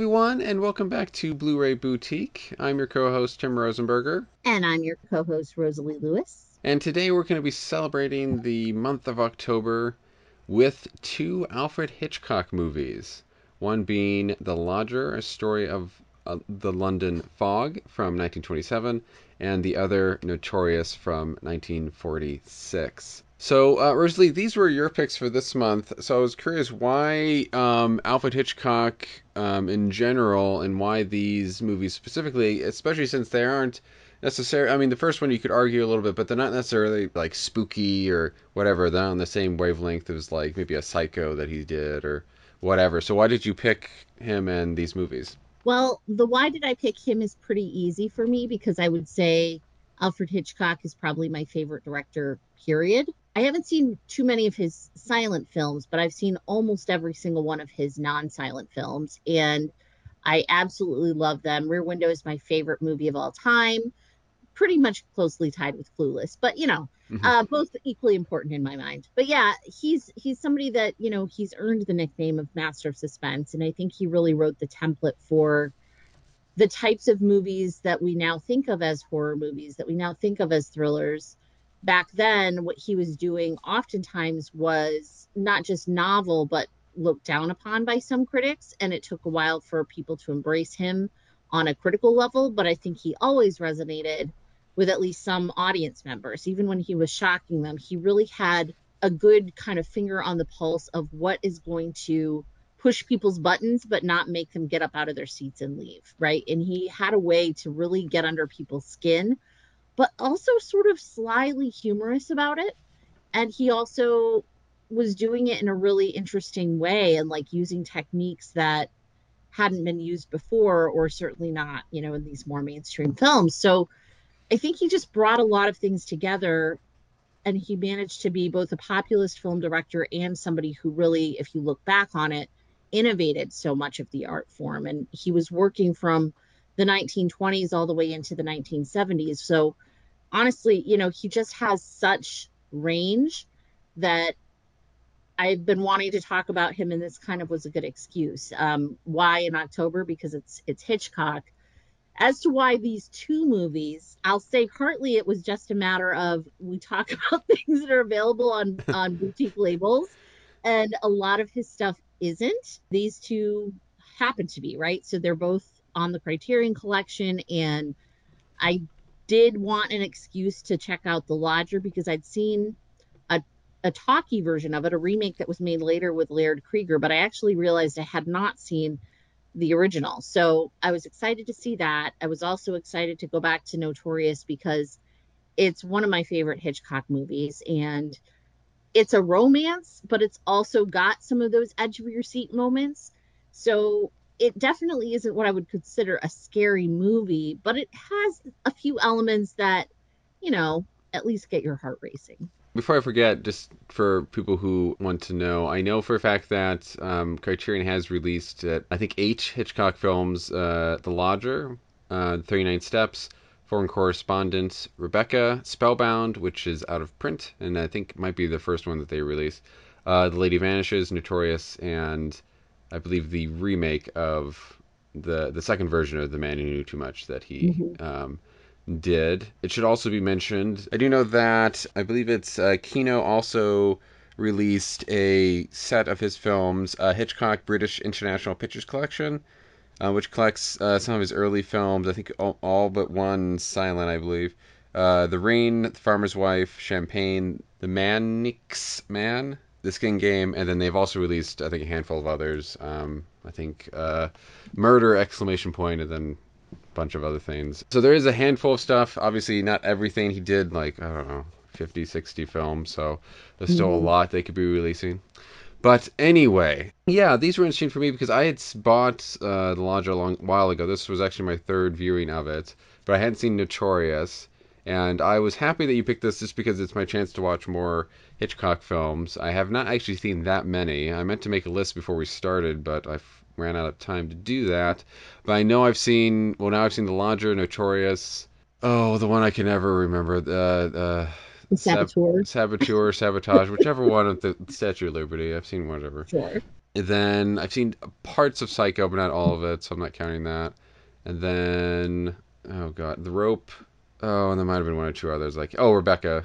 everyone, and welcome back to Blu-ray Boutique. I'm your co-host Tim Rosenberger, And I'm your co host, Rosalie Lewis. and today we're going to be celebrating the month of October with two Alfred Hitchcock movies. One being The Lodger, a story of uh, the London fog from 1927, and the other Notorious from 1946. So, uh, Rosalie, these were your picks for this month. So I was curious why um, Alfred Hitchcock um, in general and why these movies specifically, especially since they aren't necessarily. I mean, the first one you could argue a little bit, but they're not necessarily like spooky or whatever. They're on the same wavelength as like maybe a Psycho that he did or whatever. So why did you pick him and these movies? Well, the why did I pick him is pretty easy for me because I would say Alfred Hitchcock is probably my favorite director, period. I haven't seen too many of his silent films, but I've seen almost every single one of his non silent films, and I absolutely love them. Rear Window is my favorite movie of all time, pretty much closely tied with Clueless, but you know, Mhm. uh, both equally important in my mind. But yeah, he's he's somebody that you know he's earned the nickname of Master of Suspense, and I think he really wrote the template for the types of movies that we now think of as horror movies, that we now think of as thrillers. Back then, what he was doing oftentimes was not just novel, but looked down upon by some critics. And it took a while for people to embrace him on a critical level. But I think he always resonated with at least some audience members. Even when he was shocking them, he really had a good kind of finger on the pulse of what is going to push people's buttons but not make them get up out of their seats and leave right and he had a way to really get under people's skin but also sort of slyly humorous about it. And he also was doing it in a really interesting way and like using techniques that hadn't been used before or certainly not you know in these more mainstream films. So i think he just brought a lot of things together and he managed to be both a populist film director and somebody who really if you look back on it innovated so much of the art form. And he was working from the 1920s all the way into the 1970s so honestly you know he just has such range that i've been wanting to talk about him and this kind of was a good excuse. Um, why in october? Because it's it's hitchcock. As to why these two movies i'll say partly it was just a matter of we talk about things that are available on on boutique labels and a lot of his stuff isn't. These two happen to be right? So they're both on the criterion collection and i did want an excuse to check out the lodger because i'd seen a, a talkie version of it a remake that was made later with Laird Cregar but i actually realized i had not seen the original so i was excited to see that i was also excited to go back to notorious because it's one of my favorite hitchcock movies and it's a romance, but it's also got some of those edge of your seat moments. So it definitely isn't what I would consider a scary movie, but it has a few elements that, you know, at least get your heart racing. Before I forget, just for people who want to know, I know for a fact that um, Criterion has released, uh, I think, eight Hitchcock films uh, The Lodger, uh, 39 Steps, Foreign Correspondent, Rebecca, Spellbound, which is out of print, and I think might be the first one that they released, uh, The Lady Vanishes, Notorious, and I believe the remake of the the second version of The Man Who Knew Too Much that he Mhm. um, did. It should also be mentioned. I do know that I believe it's uh, Kino also released a set of his films, uh, Hitchcock British International Pictures Collection, uh, which collects uh, some of his early films. I think all, all but one silent, I believe. Uh, the Ring, The Farmer's Wife, Champagne, The Manxman, The Skin Game, and then they've also released, I think, a handful of others. Um, I think uh, Murder! Exclamation point, and then a bunch of other things. So there is a handful of stuff. Obviously, not everything he did, like, I don't know, 50, 60 films. So there's still a Mhm. lot they could be releasing. But anyway, yeah, these were interesting for me because I had bought uh, The Lodger a long while ago. This was actually my third viewing of it, but I hadn't seen Notorious. And I was happy that you picked this just because it's my chance to watch more Hitchcock films. I have not actually seen that many. I meant to make a list before we started, but I ran out of time to do that. But I know I've seen, well, now I've seen The Lodger, Notorious. Oh, the one I can never remember. The uh, The Sab- Saboteur. Saboteur, Sabotage, whichever one of the Statue of Liberty. I've seen whatever. Sure. And then I've seen parts of Psycho, but not all of it, so I'm not counting that. And then, oh god, The Rope. Oh, and there might have been one or two others, like oh Rebecca.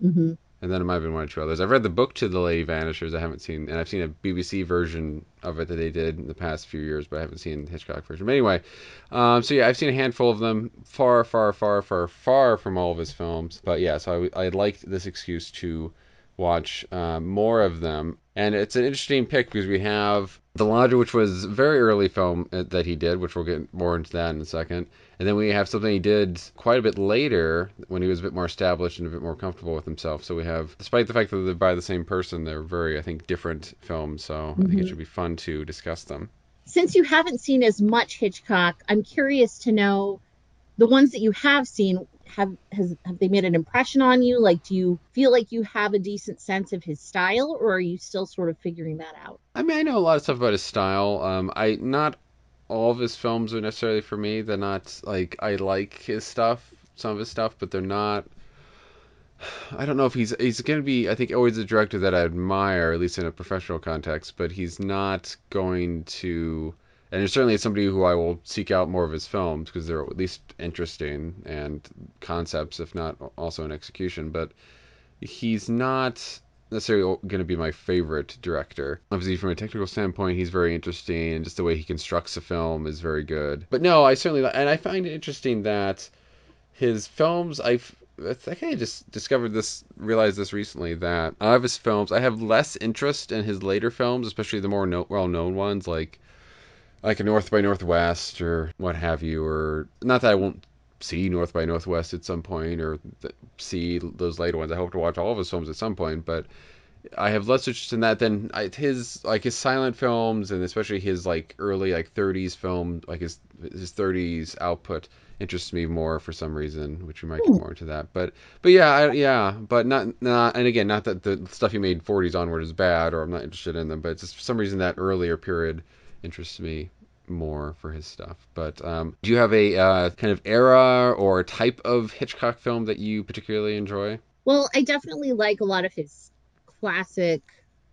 hmm And then it might have been one or two others. I've read the book to The Lady Vanishers. I haven't seen, and I've seen a BBC version of it that they did in the past few years, but I haven't seen the Hitchcock version. But anyway, um, so yeah, I've seen a handful of them. Far, far, far, far, far from all of his films. But yeah, so I, I liked this excuse to watch uh, more of them. And it's an interesting pick because we have The Lodger, which was a very early film uh, that he did, which we'll get more into that in a second. And then we have something he did quite a bit later when he was a bit more established and a bit more comfortable with himself. So we have, despite the fact that they're by the same person, they're very, I think, different films. So I think it Mhm. should be fun to discuss them. Since you haven't seen as much Hitchcock, I'm curious to know the ones that you have seen. Have has have they made an impression on you? Like, do you feel like you have a decent sense of his style, or are you still sort of figuring that out? I mean, I know a lot of stuff about his style. Um, I not all of his films are necessarily for me. They're not like I like his stuff, some of his stuff, but they're not. I don't know if he's he's going to be. I think always a director that I admire, at least in a professional context. But he's not going to. And certainly somebody who I will seek out more of his films because they're at least interesting and concepts, if not also in execution. But he's not necessarily going to be my favorite director. Obviously, from a technical standpoint, he's very interesting, and just the way he constructs a film is very good. But no, I certainly and I find it interesting that his films. I've I think I just discovered this, realized this recently that out of his films, I have less interest in his later films, especially the more no, well-known ones, like like a North by Northwest or what have you, or not that I won't see North by Northwest at some point or th- see those later ones. I hope to watch all of his films at some point, but I have less interest in that than I, his like his silent films and especially his like early like 30s film like his his 30s output interests me more for some reason, which we might get Hmm. more into that. But but yeah, I, yeah, but not not and again, not that the stuff he made 40s onward is bad or I'm not interested in them, but just for some reason that earlier period interests me more for his stuff. But um, do you have a uh, kind of era or type of Hitchcock film that you particularly enjoy? Well, I definitely like a lot of his classic,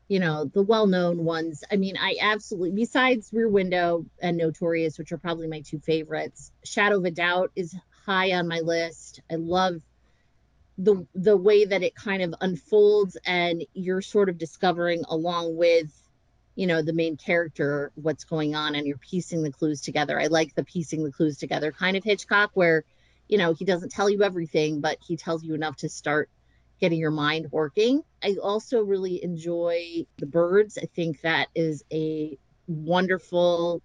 you know, the well-known ones. I mean, I absolutely, besides Rear Window and Notorious, which are probably my two favorites, Shadow of a Doubt is high on my list. I love the the way that it kind of unfolds and you're sort of discovering along with you know the main character what's going on and you're piecing the clues together. I like the piecing the clues together kind of hitchcock where you know he doesn't tell you everything but he tells you enough to start getting your mind working. I also really enjoy the birds. I think that is a wonderful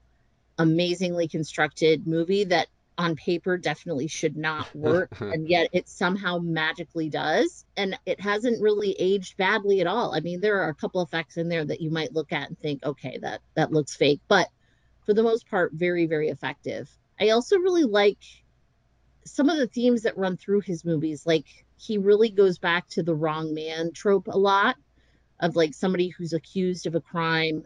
amazingly constructed movie that on paper definitely should not work and yet it somehow magically does and it hasn't really aged badly at all. I mean there are a couple of effects in there that you might look at and think okay that that looks fake but for the most part very very effective. I also really like some of the themes that run through his movies like he really goes back to the wrong man trope a lot of like somebody who's accused of a crime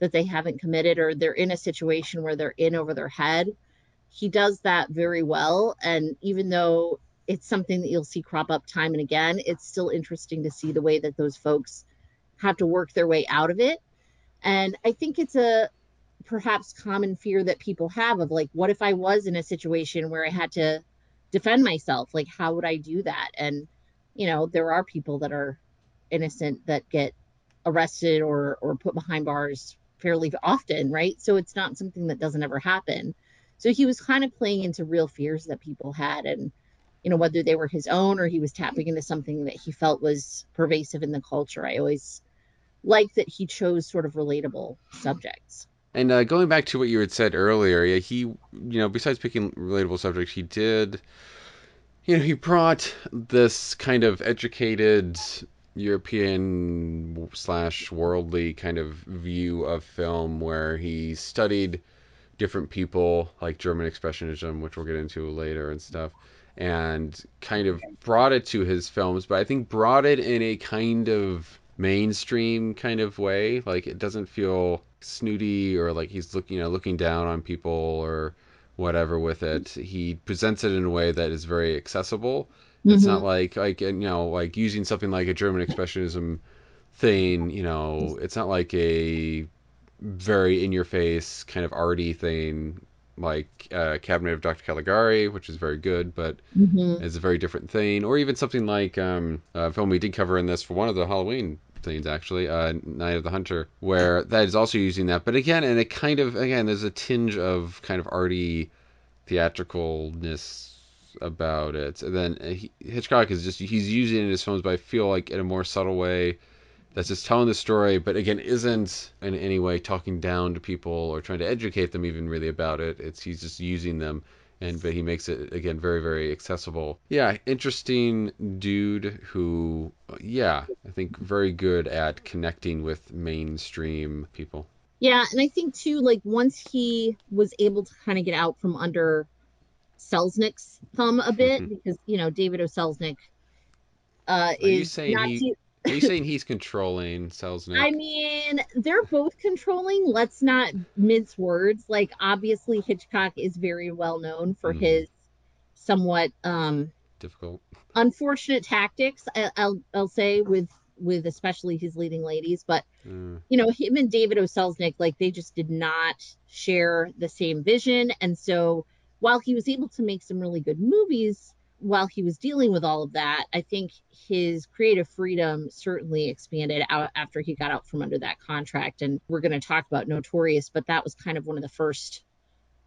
that they haven't committed or they're in a situation where they're in over their head he does that very well. And even though it's something that you'll see crop up time and again it's still interesting to see the way that those folks have to work their way out of it. And i think it's a perhaps common fear that people have of like what if i was in a situation where i had to defend myself? Like how would i do that? And you know there are people that are innocent that get arrested or or put behind bars fairly often right? So it's not something that doesn't ever happen so he was kind of playing into real fears that people had and you know whether they were his own or he was tapping into something that he felt was pervasive in the culture. I always like that he chose sort of relatable subjects. And uh, going back to what you had said earlier, yeah, he, you know, besides picking relatable subjects, he did, you know, he brought this kind of educated European slash worldly kind of view of film where he studied different people like German expressionism, which we'll get into later and stuff, and kind of brought it to his films, but I think brought it in a kind of mainstream kind of way. Like it doesn't feel snooty or like he's looking, you know, looking down on people or whatever with it. He presents it in a way that is very accessible. It's Mhm. not like like you know like using something like a German expressionism thing. You know, it's not like a very in your face, kind of arty thing, like uh, Cabinet of Dr. Caligari, which is very good, but Mhm. is a very different thing. Or even something like um, a film we did cover in this for one of the Halloween things, actually, uh, Night of the Hunter, where that is also using that. But again, and it kind of, again, there's a tinge of kind of arty theatricalness about it. And then uh, he, Hitchcock is just, he's using it in his films, but I feel like in a more subtle way that's just telling the story, but again, isn't in any way talking down to people or trying to educate them even really about it. It's he's just using them, and but he makes it again very very accessible. Yeah, interesting dude who, yeah, I think very good at connecting with mainstream people. Yeah, and I think too, like once he was able to kind of get out from under Selznick's thumb a bit, Mhm. because you know David O. Selznick uh, Are you is saying not he- Are you saying he's controlling Selznick? I mean, they're both controlling. Let's not mince words. Like, obviously, Hitchcock is very well known for Mhm. his somewhat um, Difficult. unfortunate tactics. I, I'll I'll say with with especially his leading ladies, but Uh, you know, him and David O. Selznick, like they just did not share the same vision, and so while he was able to make some really good movies while he was dealing with all of that, I think his creative freedom certainly expanded out after he got out from under that contract. And we're going to talk about Notorious, but that was kind of one of the first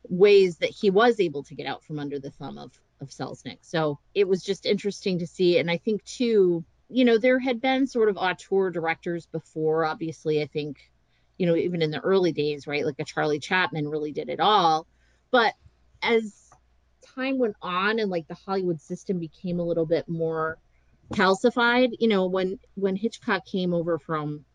ways that he was able to get out from under the thumb of of Selznick. So it was just interesting to see. And I think too, you know, there had been sort of auteur directors before. Obviously, I think, you know, even in the early days, right? Like a Charlie Chaplin really did it all. But as time went on and like the Hollywood system became a little bit more calcified, you know, when when Hitchcock came over from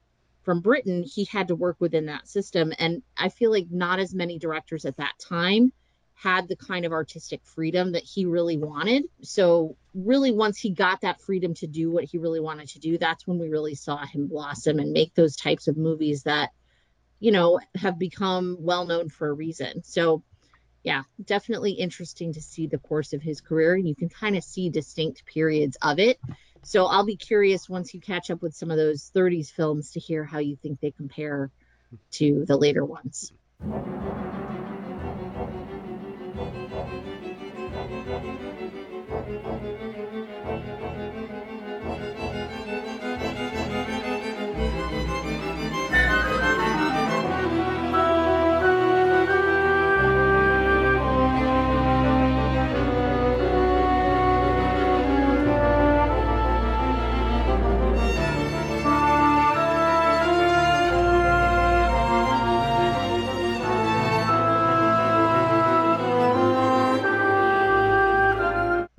from Britain, he had to work within that system. And I feel like not as many directors at that time had the kind of artistic freedom that he really wanted. So, really, once he got that freedom to do what he really wanted to do, that's when we really saw him blossom and make those types of movies that, you know, have become well known for a reason. So, yeah, definitely interesting to see the course of his career. And you can kind of see distinct periods of it. So I'll be curious once you catch up with some of those 30s films to hear how you think they compare to the later ones.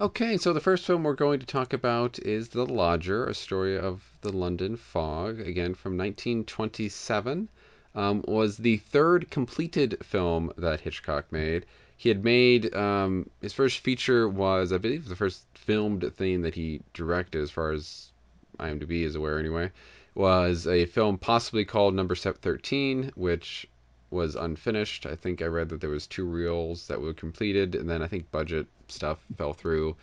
Okay, so the first film we're going to talk about is The Lodger, a story of the London fog, again from 1927. Um, was the third completed film that Hitchcock made. He had made um, his first feature was, I believe, the first filmed thing that he directed, as far as IMDb is aware, anyway, was a film possibly called Number 13, which was unfinished. I think I read that there was two reels that were completed, and then I think budget stuff fell through,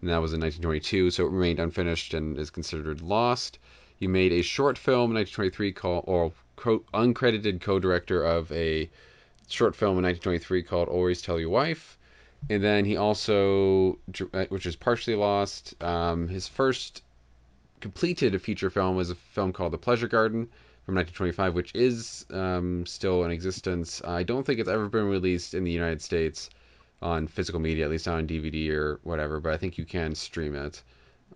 and that was in 1922, so it remained unfinished and is considered lost. He made a short film in 1923 called, or uncredited co-director of a short film in 1923 called Always Tell Your Wife. And then he also, which is partially lost, um, his first completed feature film was a film called The Pleasure Garden from 1925, which is um, still in existence. I don't think it's ever been released in the United States on physical media, at least not on DVD or whatever, but I think you can stream it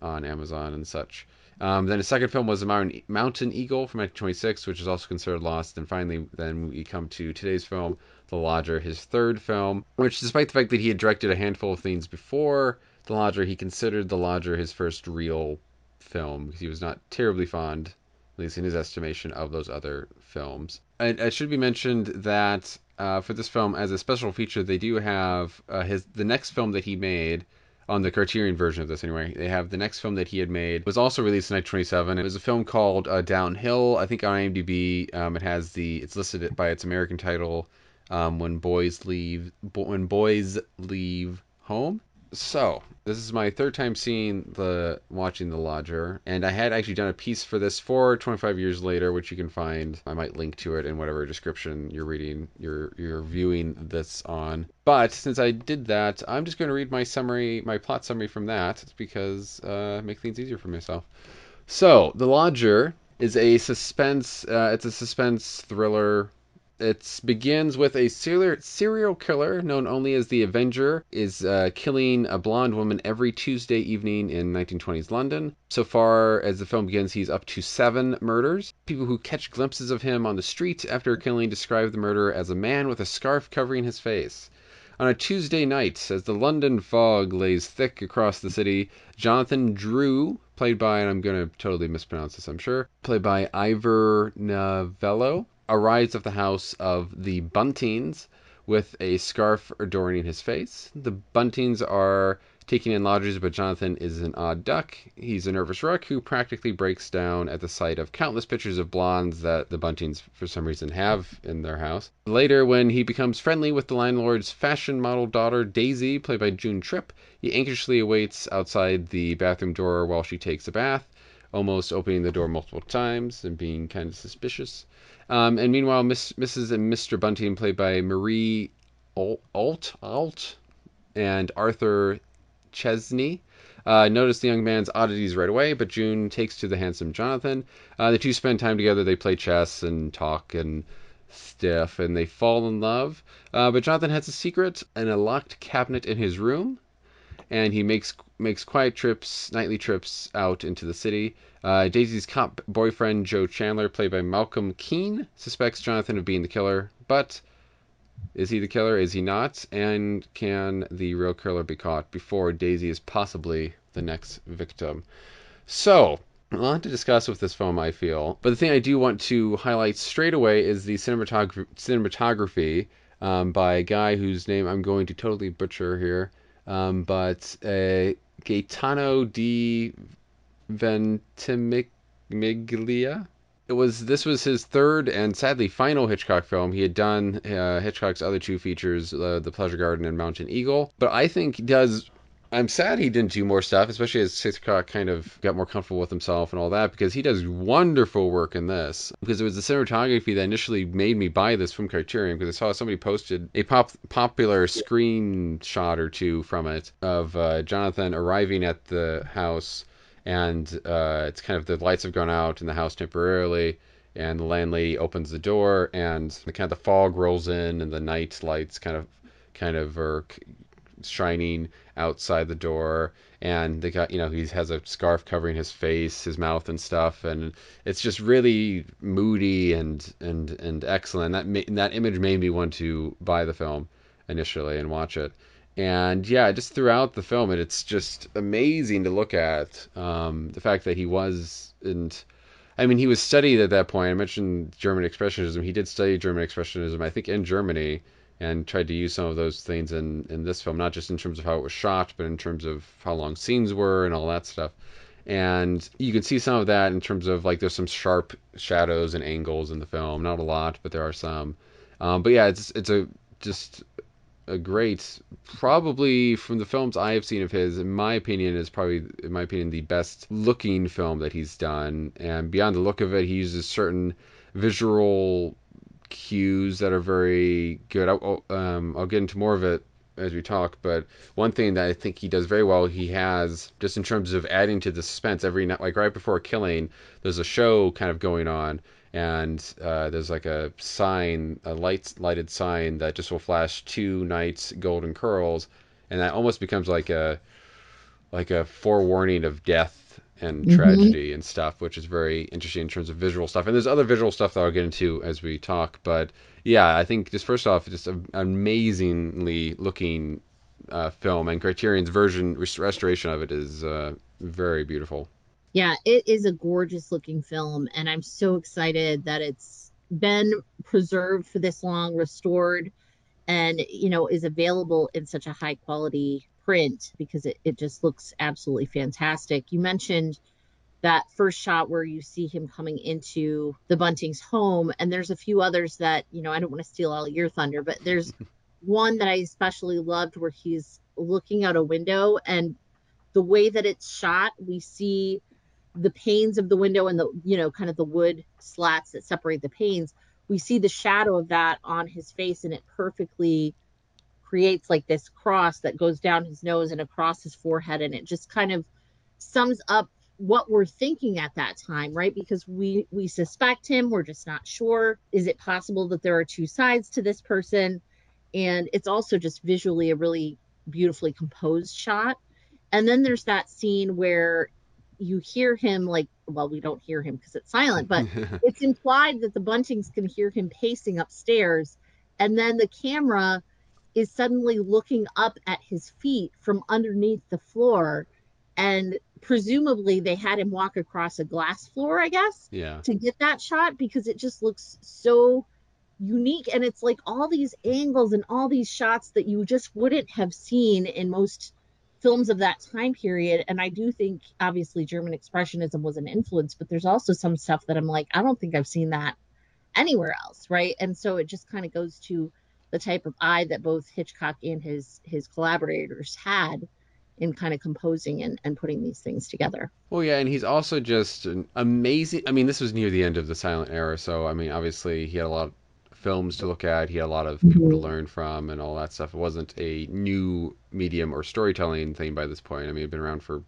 on Amazon and such. Um, then his second film was Mountain, Mountain Eagle from 1926, which is also considered lost. And finally, then we come to today's film, The Lodger, his third film, which, despite the fact that he had directed a handful of things before The Lodger, he considered The Lodger his first real film because he was not terribly fond, at least in his estimation, of those other films. And it should be mentioned that uh, for this film, as a special feature, they do have uh, his the next film that he made on the Criterion version of this anyway. They have the next film that he had made was also released in 1927. It was a film called uh, Downhill. I think on IMDb um, it has the it's listed by its American title um, when boys leave bo- when boys leave home. So this is my third time seeing the watching the Lodger, and I had actually done a piece for this for 25 years later, which you can find. I might link to it in whatever description you're reading, you're you're viewing this on. But since I did that, I'm just going to read my summary, my plot summary from that, because uh, make things easier for myself. So the Lodger is a suspense. Uh, it's a suspense thriller it begins with a serial serial killer known only as the Avenger is uh, killing a blonde woman every Tuesday evening in 1920s London. So far as the film begins, he's up to seven murders. People who catch glimpses of him on the street after killing describe the murderer as a man with a scarf covering his face. On a Tuesday night, as the London fog lays thick across the city, Jonathan Drew, played by, and I'm going to totally mispronounce this, I'm sure, played by Ivor Novello, arrives at the house of the Buntings with a scarf adorning his face. The Buntings are taking in lodgers, but Jonathan is an odd duck. He's a nervous wreck who practically breaks down at the sight of countless pictures of blondes that the Buntings, for some reason, have in their house. Later, when he becomes friendly with the landlord's fashion model daughter, Daisy, played by June Tripp, he anxiously awaits outside the bathroom door while she takes a bath, almost opening the door multiple times and being kind of suspicious. Um, and meanwhile, Miss, Mrs. and Mr. Bunting, played by Marie Ault, Ault and Arthur Chesney, uh, notice the young man's oddities right away, but June takes to the handsome Jonathan. Uh, the two spend time together. They play chess and talk and stuff, and they fall in love. Uh, but Jonathan has a secret and a locked cabinet in his room, and he makes makes quiet trips, nightly trips out into the city. Uh, Daisy's cop boyfriend, Joe Chandler, played by Malcolm Keen, suspects Jonathan of being the killer, but is he the killer? Is he not? And can the real killer be caught before Daisy is possibly the next victim? So, a lot to discuss with this film, I feel. But the thing I do want to highlight straight away is the cinematog- cinematography um, by a guy whose name I'm going to totally butcher here. Um, but uh, Gaetano di Ventimiglia. It was this was his third and sadly final Hitchcock film. He had done uh, Hitchcock's other two features, uh, The Pleasure Garden and Mountain Eagle, but I think does. I'm sad he didn't do more stuff, especially as Hitchcock kind of got more comfortable with himself and all that, because he does wonderful work in this. Because it was the cinematography that initially made me buy this from Criterion, because I saw somebody posted a pop popular screenshot or two from it of uh, Jonathan arriving at the house and uh, it's kind of the lights have gone out in the house temporarily and the landlady opens the door and the kind of the fog rolls in and the night lights kind of kind of are shining outside the door and they got you know he has a scarf covering his face his mouth and stuff and it's just really moody and and and excellent that ma- that image made me want to buy the film initially and watch it and yeah, just throughout the film, it's just amazing to look at. Um, the fact that he was, and I mean, he was studied at that point. I mentioned German Expressionism. He did study German Expressionism, I think, in Germany, and tried to use some of those things in in this film, not just in terms of how it was shot, but in terms of how long scenes were and all that stuff. And you can see some of that in terms of like there's some sharp shadows and angles in the film. Not a lot, but there are some. Um, but yeah, it's it's a just a great, probably from the films I have seen of his, in my opinion, is probably, in my opinion, the best looking film that he's done. And beyond the look of it, he uses certain visual cues that are very good. I'll, um, I'll get into more of it as we talk, but one thing that I think he does very well, he has just in terms of adding to the suspense every night, like right before killing, there's a show kind of going on, and uh, there's like a sign, a light lighted sign that just will flash two knights golden curls, and that almost becomes like a like a forewarning of death and mm-hmm. tragedy and stuff, which is very interesting in terms of visual stuff. And there's other visual stuff that I'll get into as we talk, but yeah, I think just first off, just an amazingly looking uh, film, and Criterion's version restoration of it is uh, very beautiful. Yeah, it is a gorgeous looking film, and I'm so excited that it's been preserved for this long, restored, and you know is available in such a high quality print because it, it just looks absolutely fantastic. You mentioned that first shot where you see him coming into the Bunting's home, and there's a few others that you know I don't want to steal all your thunder, but there's one that I especially loved where he's looking out a window and the way that it's shot, we see the panes of the window and the you know kind of the wood slats that separate the panes we see the shadow of that on his face and it perfectly creates like this cross that goes down his nose and across his forehead and it just kind of sums up what we're thinking at that time right? Because we we suspect him we're just not sure. Is it possible that there are two sides to this person? And it's also just visually a really beautifully composed shot. And then there's that scene where you hear him like well we don't hear him because it's silent but it's implied that the buntings can hear him pacing upstairs. And then the camera is suddenly looking up at his feet from underneath the floor. And presumably they had him walk across a glass floor i guess yeah. to get that shot because it just looks so unique. And it's like all these angles and all these shots that you just wouldn't have seen in most films of that time period. And i do think obviously german expressionism was an influence but there's also some stuff that i'm like i don't think i've seen that anywhere else right? And so it just kind of goes to the type of eye that both hitchcock and his his collaborators had in kind of composing and, and putting these things together well yeah and he's also just an amazing i mean this was near the end of the silent era so i mean obviously he had a lot of films to look at. He had a lot of people to Mhm. learn from and all that stuff. It wasn't a new medium or storytelling thing by this point. I mean, it'd been around for,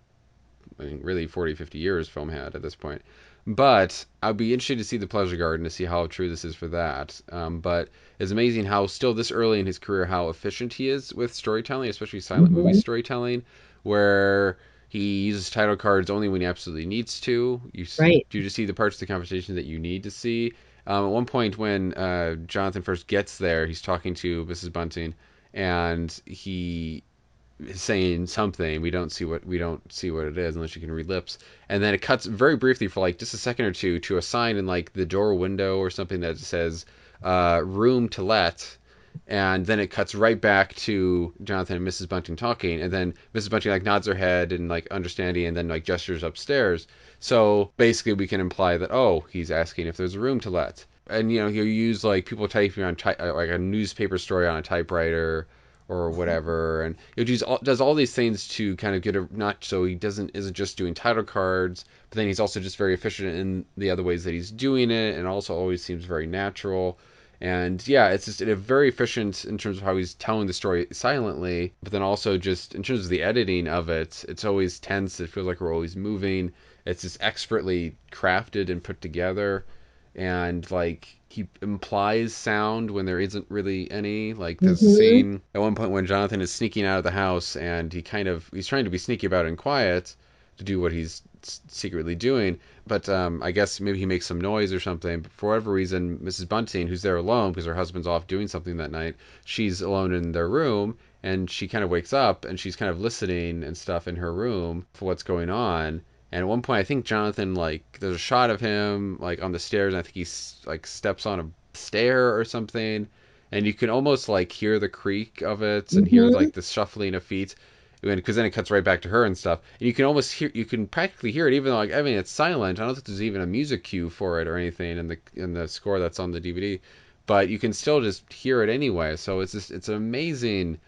I mean, really 40, 50 years, film had at this point. But I'd be interested to see The Pleasure Garden to see how true this is for that. Um, but it's amazing how, still this early in his career, how efficient he is with storytelling, especially silent movie Mhm. storytelling, where he uses title cards only when he absolutely needs to. You see, Right. you just see the parts of the conversation that you need to see. Um, at one point, when uh, Jonathan first gets there, he's talking to Mrs. Bunting, and he saying something. We don't see what we don't see what it is unless you can read lips. And then it cuts very briefly for like just a second or two to a sign in like the door window or something that says uh, "room to let." And then it cuts right back to Jonathan and Mrs. Bunting talking, and then Mrs. Bunting like nods her head and like understanding, and then like gestures upstairs. So basically, we can imply that oh, he's asking if there's a room to let, and you know he'll use like people typing on ty- like a newspaper story on a typewriter or mm-hmm. whatever, and he does all, does all these things to kind of get a not so he doesn't isn't just doing title cards, but then he's also just very efficient in the other ways that he's doing it, and also always seems very natural. And yeah, it's just a very efficient in terms of how he's telling the story silently, but then also just in terms of the editing of it, it's always tense. It feels like we're always moving. It's just expertly crafted and put together, and like he implies sound when there isn't really any. Like there's a Mhm. scene at one point when Jonathan is sneaking out of the house, and he kind of he's trying to be sneaky about it and quiet to do what he's secretly doing, but um, I guess maybe he makes some noise or something. But for whatever reason, Mrs. Bunting, who's there alone because her husband's off doing something that night, she's alone in their room, and she kind of wakes up and she's kind of listening and stuff in her room for what's going on. And at one point, I think Jonathan like there's a shot of him like on the stairs, and I think he like steps on a stair or something, and you can almost like hear the creak of it and hear Mhm. like the shuffling of feet. Because then it cuts right back to her and stuff. And you can almost hear you can practically hear it even though like i mean it's silent. I don't think there's even a music cue for it or anything in the in the score that's on the dvd but you can still just hear it anyway. So it's just it's amazing.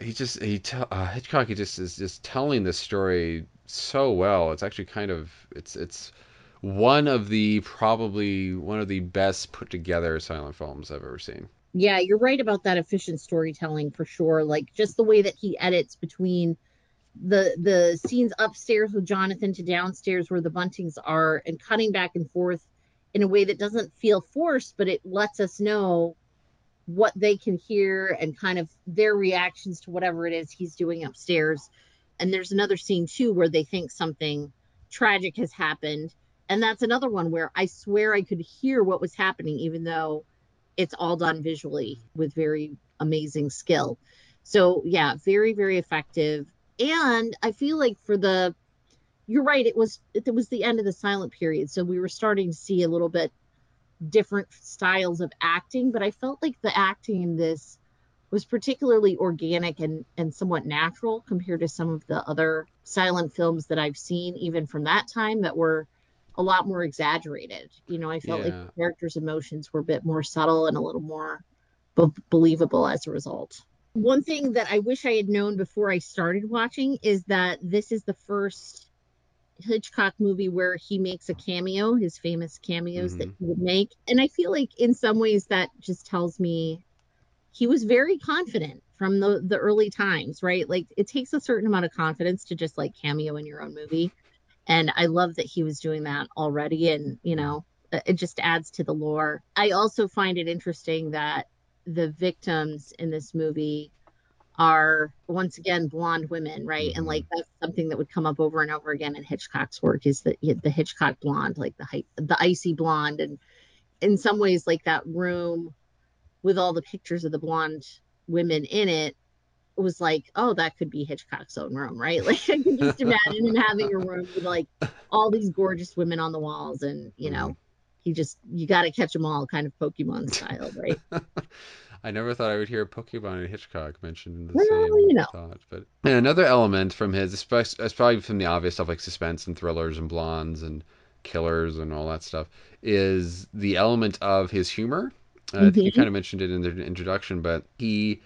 He just he tell uh, hitchcock he just is just telling this story so well. It's actually kind of it's it's one of the probably one of the best put together silent films i've ever seen. Yeah you're right about that efficient storytelling for sure. Like just the way that he edits between the the scenes upstairs with jonathan to downstairs where the buntings are and cutting back and forth in a way that doesn't feel forced but it lets us know what they can hear and kind of their reactions to whatever it is he's doing upstairs and there's another scene too where they think something tragic has happened and that's another one where i swear i could hear what was happening even though it's all done visually with very amazing skill. So yeah, very very effective. And I feel like for the you're right, it was it was the end of the silent period, so we were starting to see a little bit different styles of acting, but I felt like the acting in this was particularly organic and and somewhat natural compared to some of the other silent films that I've seen even from that time that were a lot more exaggerated. You know, I felt like Yeah. the characters' emotions were a bit more subtle and a little more be- believable as a result. one thing that I wish I had known before I started watching is that this is the first Hitchcock movie where he makes a cameo, his famous cameos that Mm-hmm. he would make. And I feel like in some ways that just tells me he was very confident from the the early times, right? Like it takes a certain amount of confidence to just like cameo in your own movie. And I love that he was doing that already and, you know, it it just adds to the lore. I also find it interesting that the victims in this movie are once again blonde women, right? And Mhm. like that's something that would come up over and over again in Hitchcock's work is the the Hitchcock blonde, like the the icy blonde, and in some ways, like that room with all the pictures of the blonde women in it was like, oh, that could be Hitchcock's own room, right? Like I can just imagine him having a room with like all these gorgeous women on the walls, and you know, mm-hmm. he just you got to catch them all, kind of Pokemon style, right? I never thought I would hear Pokemon and Hitchcock mentioned in the Well, same you know. thought. But and another element from his, especially probably from the obvious stuff like suspense and thrillers and blondes and killers and all that stuff, is the element of his humor. Uh, I think you kind of mentioned it in the introduction, but he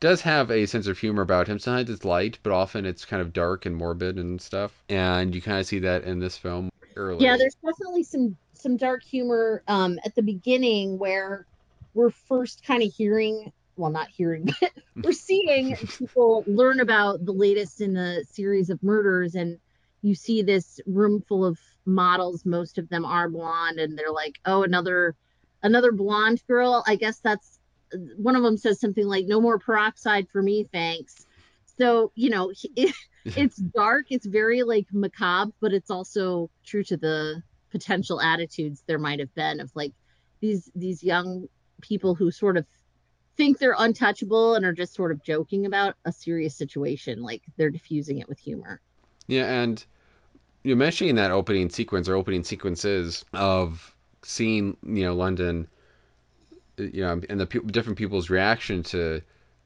does have a sense of humor about him. Sometimes it's light, but often it's kind of dark and morbid and stuff. And you kind of see that in this film early. Yeah, there's definitely some some dark humor um, at the beginning where we're first kind of hearing, well, not hearing, but we're seeing people learn about the latest in the series of murders, and you see this room full of models. Most of them are blonde, and they're like, "Oh, another another blonde girl." I guess that's one of them says something like, "No more peroxide for me, thanks." So you know, it, it's dark. It's very like macabre, but it's also true to the potential attitudes there might have been of like these these young people who sort of think they're untouchable and are just sort of joking about a serious situation like they're diffusing it with humor Yeah, and you're mentioning that opening sequence or opening sequences of seeing, you know, London, you know, and the pe- different people's reaction to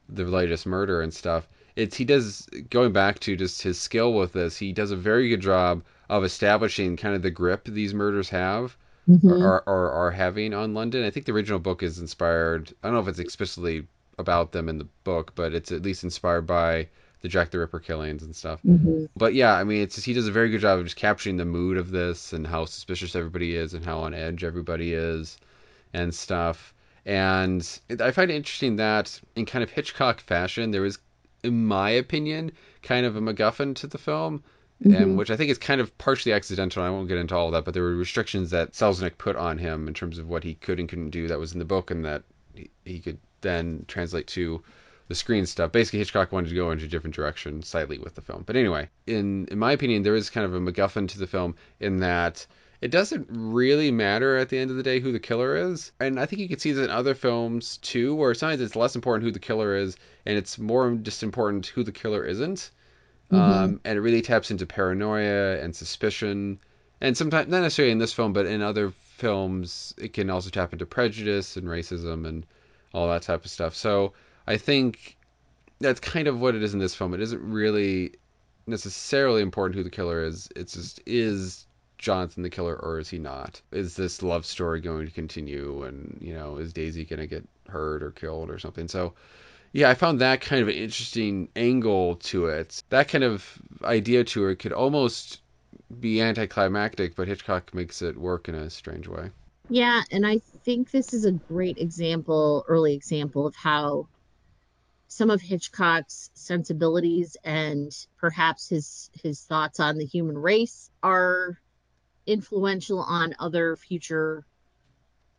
the latest murder and stuff. It's he does going back to just his skill with this. He does a very good job of establishing kind of the grip these murders have Mhm. are, are are having on London. I think the original book is inspired. I don't know if it's explicitly about them in the book, but it's at least inspired by the Jack the Ripper killings and stuff. Mhm. But yeah, I mean, it's just, he does a very good job of just capturing the mood of this and how suspicious everybody is and how on edge everybody is and stuff. And I find it interesting that in kind of Hitchcock fashion, there was, in my opinion, kind of a MacGuffin to the film. Mhm. And which I think is kind of partially accidental. I won't get into all of that, but there were restrictions that Selznick put on him in terms of what he could and couldn't do that was in the book, and that he, he could then translate to the screen stuff. Basically, Hitchcock wanted to go into a different direction slightly with the film. But anyway, in in my opinion, there is kind of a MacGuffin to the film in that it doesn't really matter at the end of the day who the killer is. And I think you can see that in other films too, where sometimes it's less important who the killer is, and it's more just important who the killer isn't. Mhm. Um, and it really taps into paranoia and suspicion. And sometimes, not necessarily in this film, but in other films, it can also tap into prejudice and racism and all that type of stuff. So I think that's kind of what it is in this film. It isn't really necessarily important who the killer is. It's just is Jonathan the killer or is he not? Is this love story going to continue? And you know, is Daisy going to get hurt or killed or something? So yeah, I found that kind of an interesting angle to it. That kind of idea to it could almost be anticlimactic, but Hitchcock makes it work in a strange way. Yeah, and I think this is a great example, early example of how some of Hitchcock's sensibilities and perhaps his his thoughts on the human race are influential on other future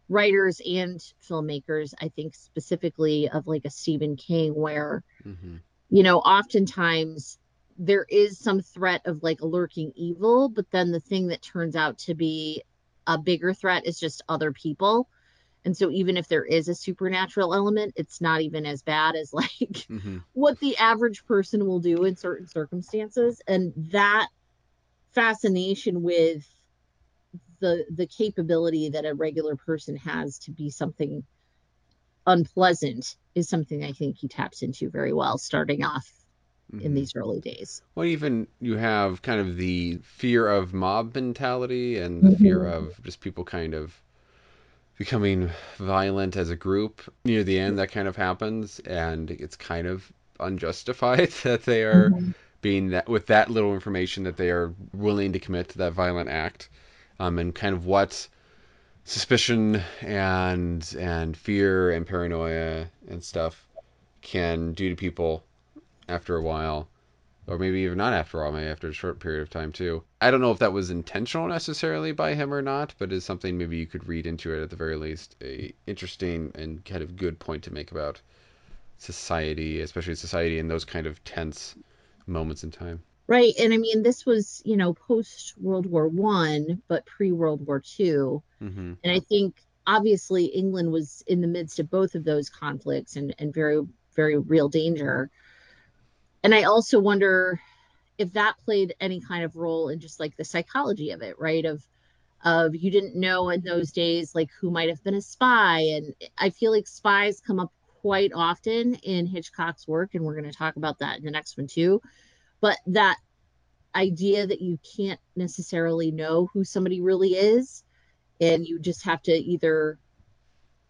writers and filmmakers. I think specifically of like a Stephen King where hmm you know, oftentimes there is some threat of like a lurking evil, but then the thing that turns out to be a bigger threat is just other people. And so even if there is a supernatural element, it's not even as bad as like hmm what the average person will do in certain circumstances. And that fascination with the the capability that a regular person has to be something unpleasant is something I think he taps into very well starting off in Mhm. these early days. Well, even you have kind of the fear of mob mentality and the fear Mhm. of just people kind of becoming violent as a group near the end. That kind of happens, and it's kind of unjustified that they are mm-hmm. being that with that little information that they are willing to commit to that violent act, um, and kind of what suspicion and and fear and paranoia and stuff can do to people after a while or maybe even not after all, maybe after a short period of time too. I don't know if that was intentional necessarily by him or not, but is something maybe you could read into it at the very least. A interesting and kind of good point to make about society, especially society in those kind of tense moments in time. Right, and I mean this was you know post World War One, but pre World War 2 mm-hmm. and I think obviously England was in the midst of both of those conflicts and and very very real danger and I also wonder if that played any kind of role in just like the psychology of it, right? Of of you didn't know in those days like who might have been a spy and I feel like spies come up quite often in Hitchcock's work and we're going to talk about that in the next one too. But that idea that you can't necessarily know who somebody really is and you just have to either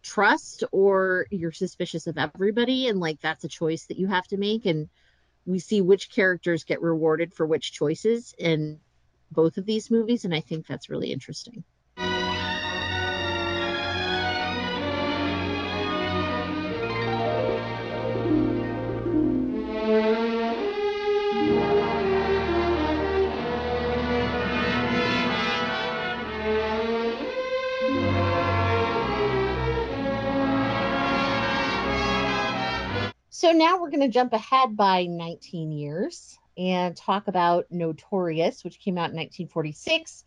trust or you're suspicious of everybody and like that's a choice that you have to make and we see which characters get rewarded for which choices in both of these movies and i think that's really interesting So now we're going to jump ahead by 19 years and talk about Notorious, which came out in 1946.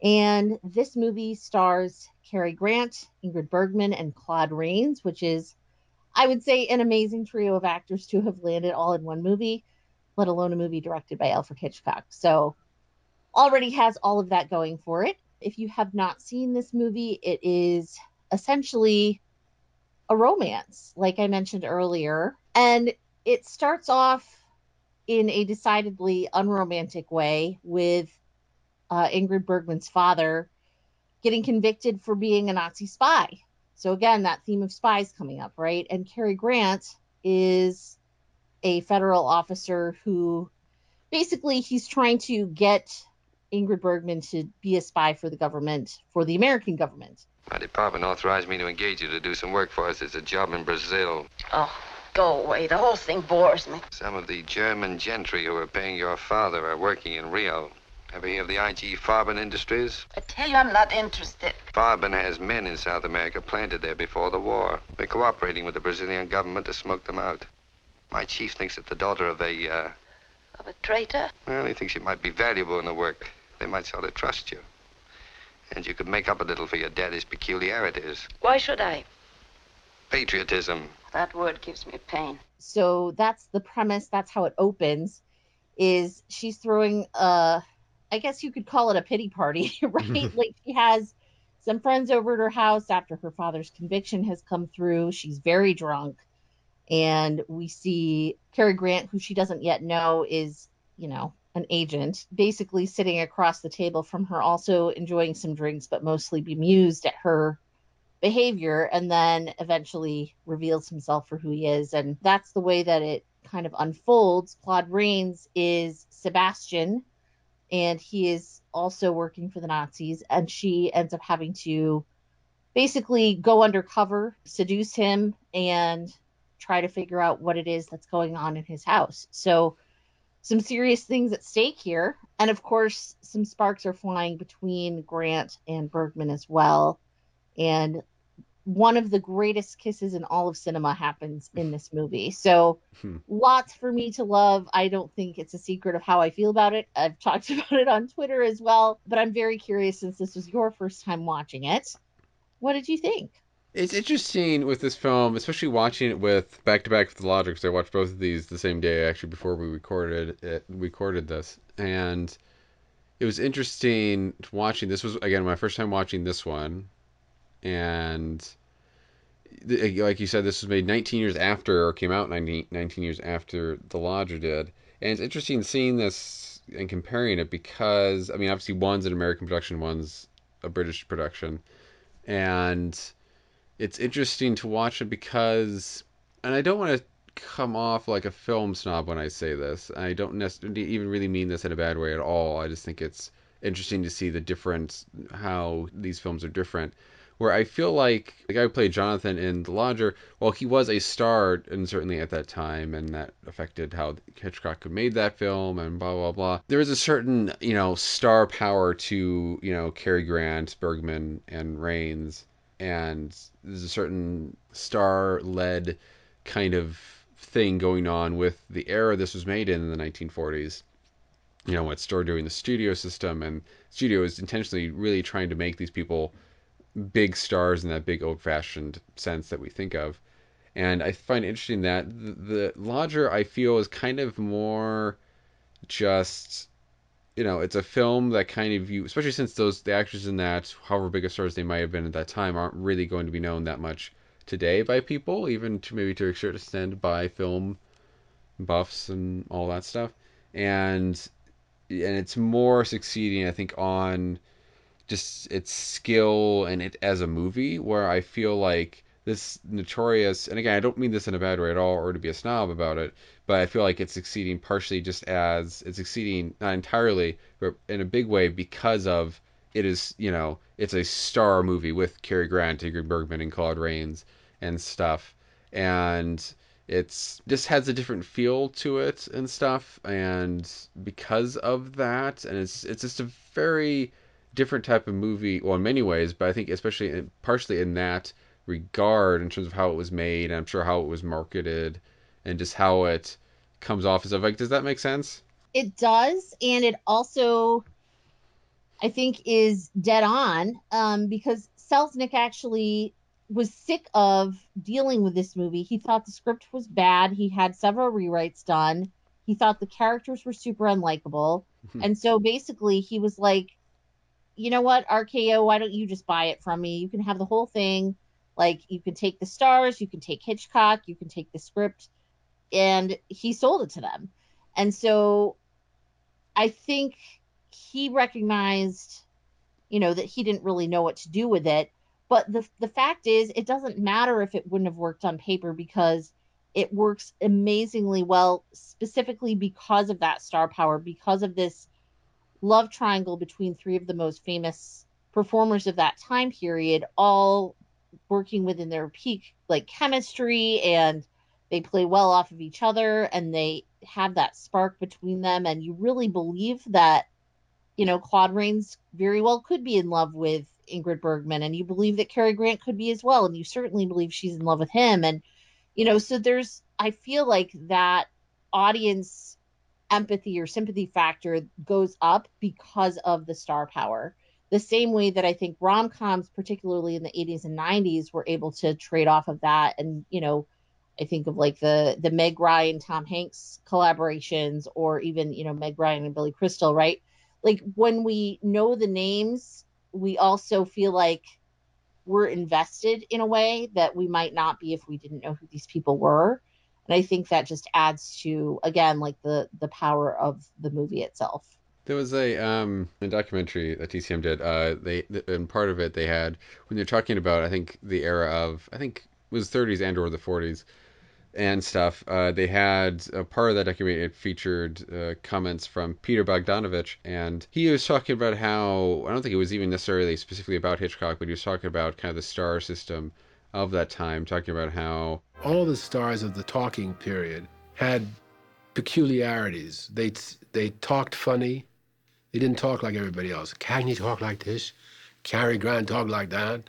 And this movie stars Cary Grant, Ingrid Bergman, and Claude Rains, which is, I would say, an amazing trio of actors to have landed all in one movie, let alone a movie directed by Alfred Hitchcock. So already has all of that going for it. If you have not seen this movie, it is essentially a romance, like I mentioned earlier. And it starts off in a decidedly unromantic way with uh, Ingrid Bergman's father getting convicted for being a Nazi spy. So, again, that theme of spies coming up, right? And Cary Grant is a federal officer who basically he's trying to get Ingrid Bergman to be a spy for the government, for the American government. My department authorized me to engage you to do some work for us. It's a job in Brazil. Oh, go away. The whole thing bores me. Some of the German gentry who are paying your father are working in Rio. Ever hear of the IG Farben Industries? I tell you, I'm not interested. Farben has men in South America planted there before the war. They're cooperating with the Brazilian government to smoke them out. My chief thinks that the daughter of a, uh... Of a traitor? Well, he thinks she might be valuable in the work. They might sort of trust you. And you could make up a little for your daddy's peculiarities. Why should I? Patriotism. That word gives me pain. So that's the premise. That's how it opens. Is she's throwing a, I guess you could call it a pity party, right? like she has some friends over at her house after her father's conviction has come through. She's very drunk. And we see Cary Grant, who she doesn't yet know is, you know, an agent, basically sitting across the table from her, also enjoying some drinks, but mostly bemused at her behavior, and then eventually reveals himself for who he is. And that's the way that it kind of unfolds. Claude Rains is Sebastian, and he is also working for the Nazis, and she ends up having to basically go undercover, seduce him, and try to figure out what it is that's going on in his house. So some serious things at stake here. And of course, some sparks are flying between Grant and Bergman as well. And one of the greatest kisses in all of cinema happens in this movie. So hmm. lots for me to love. I don't think it's a secret of how I feel about it. I've talked about it on Twitter as well, but I'm very curious since this was your first time watching it. What did you think? It's interesting with this film, especially watching it with back to back with the Lodger, because I watched both of these the same day actually before we recorded it. Recorded this, and it was interesting watching. This was again my first time watching this one, and like you said, this was made 19 years after, or came out 19, 19 years after the Lodger did, and it's interesting seeing this and comparing it because I mean obviously one's an American production, one's a British production and it's interesting to watch it because, and I don't want to come off like a film snob when I say this. I don't necessarily even really mean this in a bad way at all. I just think it's interesting to see the difference, how these films are different. Where I feel like the guy who played Jonathan in The Lodger, well, he was a star, and certainly at that time, and that affected how Hitchcock made that film, and blah blah blah. There is a certain, you know, star power to, you know, Cary Grant, Bergman, and Rains, and there's a certain star-led kind of thing going on with the era this was made in, in the 1940s you know what started doing the studio system and studio is intentionally really trying to make these people big stars in that big old fashioned sense that we think of. And i find interesting that the, the lodger i feel is kind of more just you know it's a film that kind of you especially since those the actors in that however big a stars they might have been at that time aren't really going to be known that much today by people even to maybe to a certain extent by film buffs and all that stuff and and it's more succeeding, I think, on just its skill and it as a movie. Where I feel like this notorious, and again, I don't mean this in a bad way at all, or to be a snob about it, but I feel like it's succeeding partially just as it's succeeding not entirely, but in a big way because of it is, you know, it's a star movie with Cary Grant, Ingrid Bergman, and Claude Rains and stuff, and it's just has a different feel to it and stuff and because of that and it's it's just a very different type of movie well in many ways but i think especially in, partially in that regard in terms of how it was made and i'm sure how it was marketed and just how it comes off as stuff like does that make sense it does and it also i think is dead on um, because selznick actually was sick of dealing with this movie. He thought the script was bad. He had several rewrites done. He thought the characters were super unlikable. and so basically, he was like, you know what, RKO, why don't you just buy it from me? You can have the whole thing. Like, you can take the stars, you can take Hitchcock, you can take the script. And he sold it to them. And so I think he recognized, you know, that he didn't really know what to do with it but the the fact is, it doesn't matter if it wouldn't have worked on paper because it works amazingly well, specifically because of that star power, because of this love triangle between three of the most famous performers of that time period, all working within their peak like chemistry and they play well off of each other and they have that spark between them. And you really believe that you know Claude Rains very well could be in love with Ingrid Bergman and you believe that Cary Grant could be as well and you certainly believe she's in love with him. And you know so there's I feel like that audience empathy or sympathy factor goes up because of the star power. The same way that I think rom-coms particularly in the 80s and 90s were able to trade off of that and you know I think of like the the Meg Ryan Tom Hanks collaborations or even you know Meg Ryan and Billy Crystal right like when we know the names we also feel like we're invested in a way that we might not be if we didn't know who these people were and i think that just adds to again like the the power of the movie itself there was a um a documentary that TCM did. Uh, they and part of it they had when they're talking about I think the era of I think was 30s and or the 40s and stuff. Uh, they had a part of that documentary. It featured uh, comments from Peter Bogdanovich, and he was talking about how I don't think it was even necessarily specifically about Hitchcock, but he was talking about kind of the star system of that time, talking about how all the stars of the talking period had peculiarities. They they talked funny. They didn't talk like everybody else. Cagney talk like this. Cary Grant talk like that.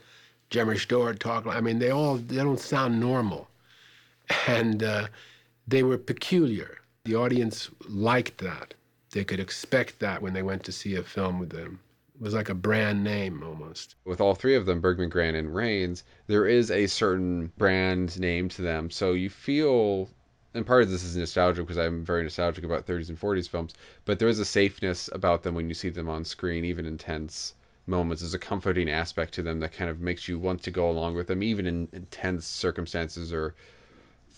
Jimmy Stewart talked. like. I mean, they all they don't sound normal and uh, they were peculiar. The audience liked that. They could expect that when they went to see a film with them. It was like a brand name almost. With all three of them, Bergman, Grant, and Rains, there is a certain brand name to them. So you feel, and part of this is nostalgia because I'm very nostalgic about 30s and 40s films, but there is a safeness about them when you see them on screen, even in tense moments. There's a comforting aspect to them that kind of makes you want to go along with them, even in intense circumstances or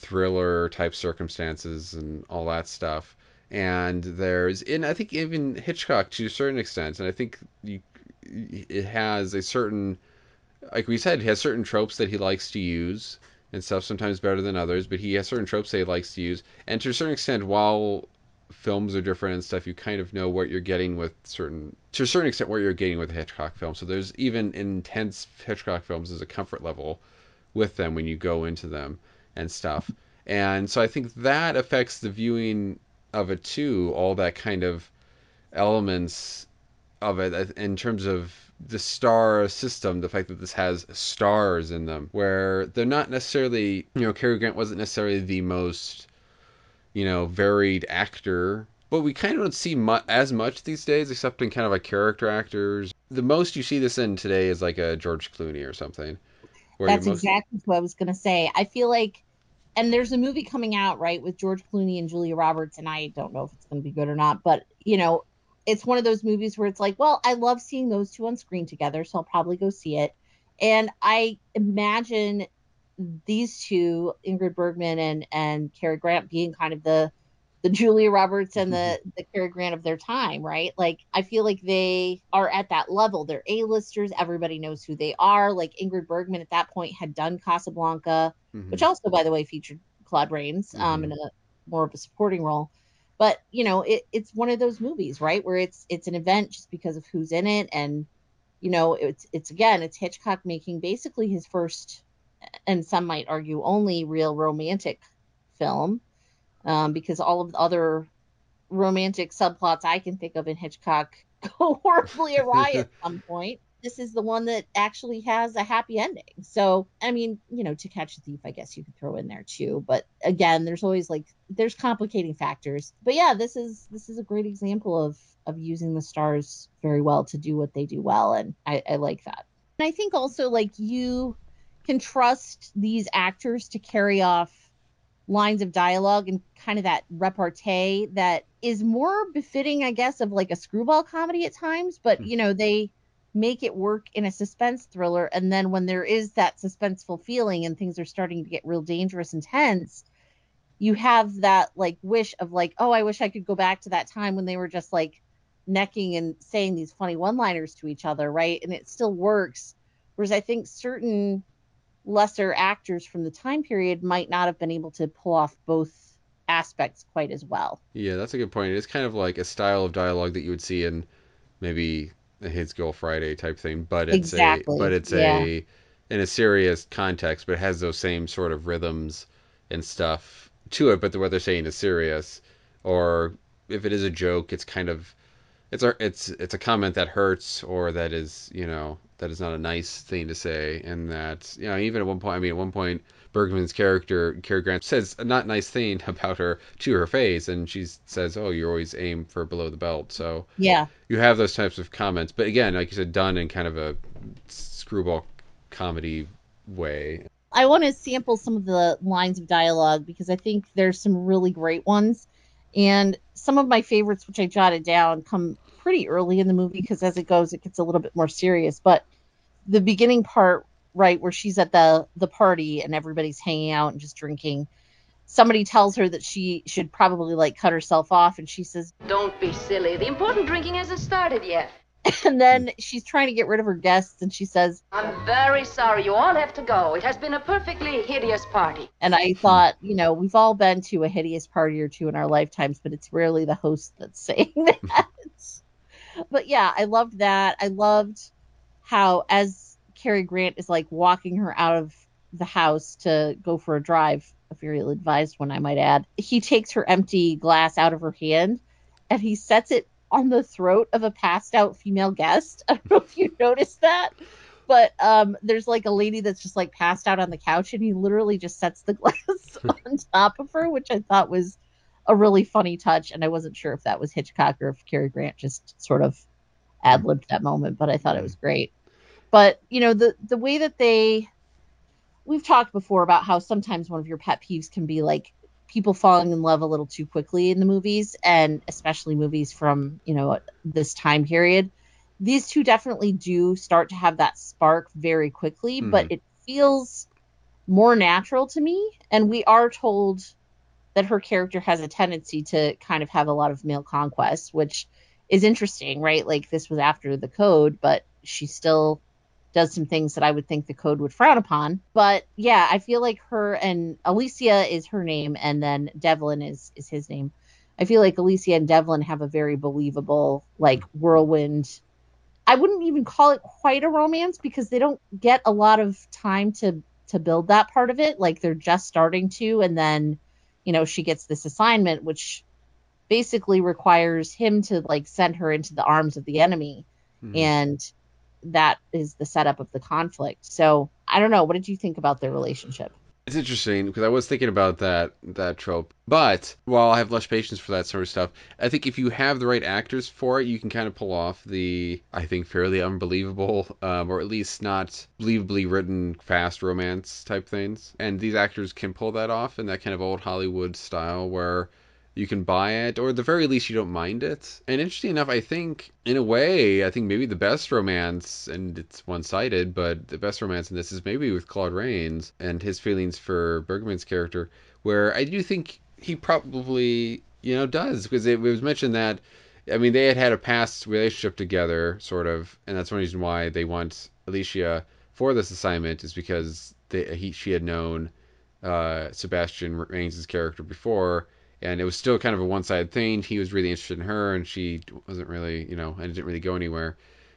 thriller type circumstances and all that stuff. And there's, and I think even Hitchcock to a certain extent, and I think you, it has a certain like we said, he has certain tropes that he likes to use and stuff, sometimes better than others, but he has certain tropes that he likes to use. And to a certain extent, while films are different and stuff, you kind of know what you're getting with certain, to a certain extent, what you're getting with a Hitchcock film. So there's even intense Hitchcock films, there's a comfort level with them when you go into them and stuff. And so I think that affects the viewing of it too, all that kind of elements of it uh, in terms of the star system, the fact that this has stars in them, where they're not necessarily, you know, Cary Grant wasn't necessarily the most, you know, varied actor, but we kind of don't see mu- as much these days, except in kind of like character actors. The most you see this in today is like a George Clooney or something. That's most... exactly what I was going to say. I feel like, and there's a movie coming out, right, with George Clooney and Julia Roberts, and I don't know if it's going to be good or not, but, you know, it's one of those movies where it's like, well, I love seeing those two on screen together, so I'll probably go see it. And I imagine these two, Ingrid Bergman and and Cary Grant, being kind of the the Julia Roberts and the mm-hmm. the Cary Grant of their time, right? Like I feel like they are at that level. They're A-listers. Everybody knows who they are. Like Ingrid Bergman at that point had done Casablanca, mm-hmm. which also, by the way, featured Claude Rains um, mm-hmm. in a more of a supporting role but you know it, it's one of those movies right where it's it's an event just because of who's in it and you know it's it's again it's hitchcock making basically his first and some might argue only real romantic film um, because all of the other romantic subplots i can think of in hitchcock go horribly awry at some point this is the one that actually has a happy ending. So, I mean, you know, to catch a thief, I guess you could throw in there too. But again, there's always like there's complicating factors. But yeah, this is this is a great example of of using the stars very well to do what they do well, and I, I like that. And I think also like you can trust these actors to carry off lines of dialogue and kind of that repartee that is more befitting, I guess, of like a screwball comedy at times. But hmm. you know, they make it work in a suspense thriller and then when there is that suspenseful feeling and things are starting to get real dangerous and tense you have that like wish of like oh i wish i could go back to that time when they were just like necking and saying these funny one liners to each other right and it still works whereas i think certain lesser actors from the time period might not have been able to pull off both aspects quite as well yeah that's a good point it's kind of like a style of dialogue that you would see in maybe his Girl Friday type thing, but it's exactly. a but it's yeah. a in a serious context, but it has those same sort of rhythms and stuff to it. But what they're saying is serious, or if it is a joke, it's kind of it's a it's it's a comment that hurts or that is you know that is not a nice thing to say, and that you know even at one point, I mean at one point Bergman's character, Cary Grant, says a not nice thing about her to her face, and she says, "Oh, you always aim for below the belt." So yeah, you have those types of comments, but again, like you said, done in kind of a screwball comedy way. I want to sample some of the lines of dialogue because I think there's some really great ones, and some of my favorites, which I jotted down, come pretty early in the movie because as it goes, it gets a little bit more serious. But the beginning part right where she's at the the party and everybody's hanging out and just drinking somebody tells her that she should probably like cut herself off and she says don't be silly the important drinking hasn't started yet and then she's trying to get rid of her guests and she says i'm very sorry you all have to go. It has been a perfectly hideous party. And i thought you know we've all been to a hideous party or two in our lifetimes but it's rarely the host that's saying that. But yeah i loved that. I loved how as Cary Grant is like walking her out of the house to go for a drive, a very ill advised one, I might add. He takes her empty glass out of her hand and he sets it on the throat of a passed out female guest. I don't know if you noticed that, but um, there's like a lady that's just like passed out on the couch and he literally just sets the glass on top of her, which I thought was a really funny touch. And I wasn't sure if that was Hitchcock or if Cary Grant just sort of ad libbed that moment, but I thought it was great. But you know the the way that they we've talked before about how sometimes one of your pet peeves can be like people falling in love a little too quickly in the movies and especially movies from you know this time period these two definitely do start to have that spark very quickly mm-hmm. but it feels more natural to me and we are told that her character has a tendency to kind of have a lot of male conquest which is interesting right like this was after the code but she still does some things that I would think the code would frown upon. But yeah, I feel like her and Alicia is her name, and then Devlin is is his name. I feel like Alicia and Devlin have a very believable like whirlwind. I wouldn't even call it quite a romance because they don't get a lot of time to to build that part of it. Like they're just starting to, and then you know she gets this assignment, which basically requires him to like send her into the arms of the enemy, Mhm. and that is the setup of the conflict. So I don't know. What did you think about their relationship? It's interesting because I was thinking about that that trope. But while I have less patience for that sort of stuff, I think if you have the right actors for it, you can kind of pull off the I think fairly unbelievable, um, or at least not believably written fast romance type things. And these actors can pull that off in that kind of old Hollywood style where you can buy it, or at the very least you don't mind it. And interesting enough, I think in a way, I think maybe the best romance, and it's one-sided, but the best romance in this is maybe with Claude Rains and his feelings for Bergman's character, where I do think he probably, you know, does because it was mentioned that. I mean, they had had a past relationship together, sort of, and that's one reason why they want Alicia for this assignment is because they, he, she had known uh, Sebastian Rains' character before, and it was still kind of a one-sided thing. He was really interested in her, and she wasn't really, you know, and it didn't really go anywhere.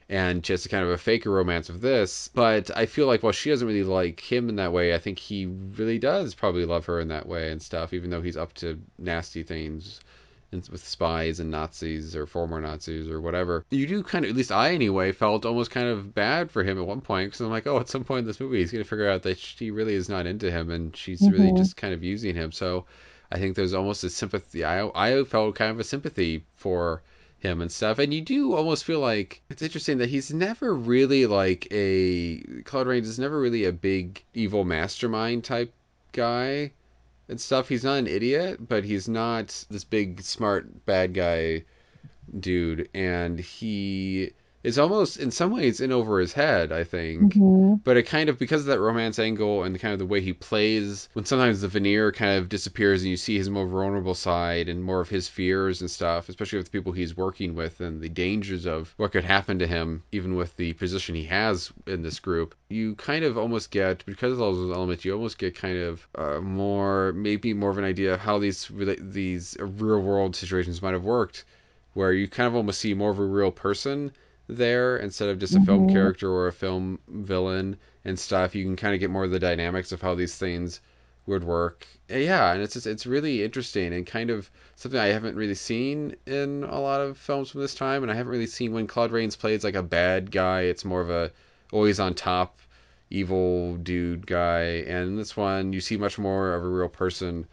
And just kind of a faker romance of this. But I feel like while she doesn't really like him in that way, I think he really does probably love her in that way and stuff, even though he's up to nasty things with spies and Nazis or former Nazis or whatever. You do kind of, at least I anyway, felt almost kind of bad for him at one point because I'm like, oh, at some point in this movie, he's going to figure out that she really is not into him and she's really Mhm. just kind of using him. So I think there's almost a sympathy. I I felt kind of a sympathy for him and stuff, and you do almost feel like it's interesting that he's never really like a Claude Rains is never really a big evil mastermind type guy and stuff. He's not an idiot, but he's not this big smart bad guy dude, and he is almost in some ways in over his head. I think but it kind of because of that romance angle and kind of the way he plays when sometimes the veneer kind of disappears and you see his more vulnerable side and more of his fears and stuff especially with the people he's working with and the dangers of what could happen to him even with the position he has in this group you kind of almost get because of all those elements you almost get kind of uh, more maybe more of an idea of how these these real world situations might have worked where you kind of almost see more of a real person there instead of just a film Mhm. character or a film villain and stuff. You can kind of get more of the dynamics of how these things would work. Uh, Yeah, and it's just, it's really interesting and kind of something I haven't really seen in a lot of films from this time, and I haven't really seen when Claude Rains plays like a bad guy. It's more of a always on top evil dude guy, and in this one you see much more of a real person,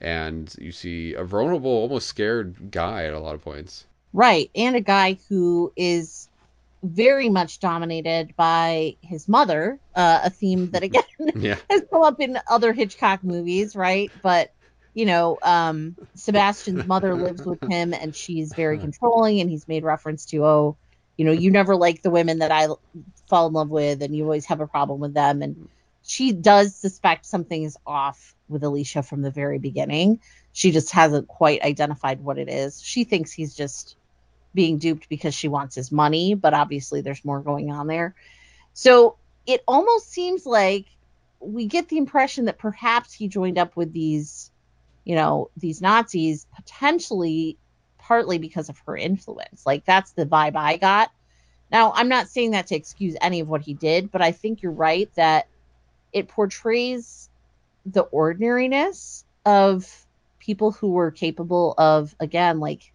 and you see a vulnerable, almost scared guy at a lot of points. Right. And a guy who is very much dominated by his mother, uh, a theme that again Yeah. has come up in other Hitchcock movies, right? But you know, um, Sebastian's mother lives with him, and she's very controlling. And he's made reference to, oh, you know, you never like the women that I fall in love with, and you always have a problem with them. And she does suspect something is off with Alicia from the very beginning. She just hasn't quite identified what it is. She thinks he's just being duped because she wants his money, but obviously there's more going on there. So it almost seems like we get the impression that perhaps he joined up with these, you know, these Nazis potentially partly because of her influence. Like that's the vibe I got. Now, I'm not saying that to excuse any of what he did, but I think you're right that it portrays the ordinariness of people who were capable of again like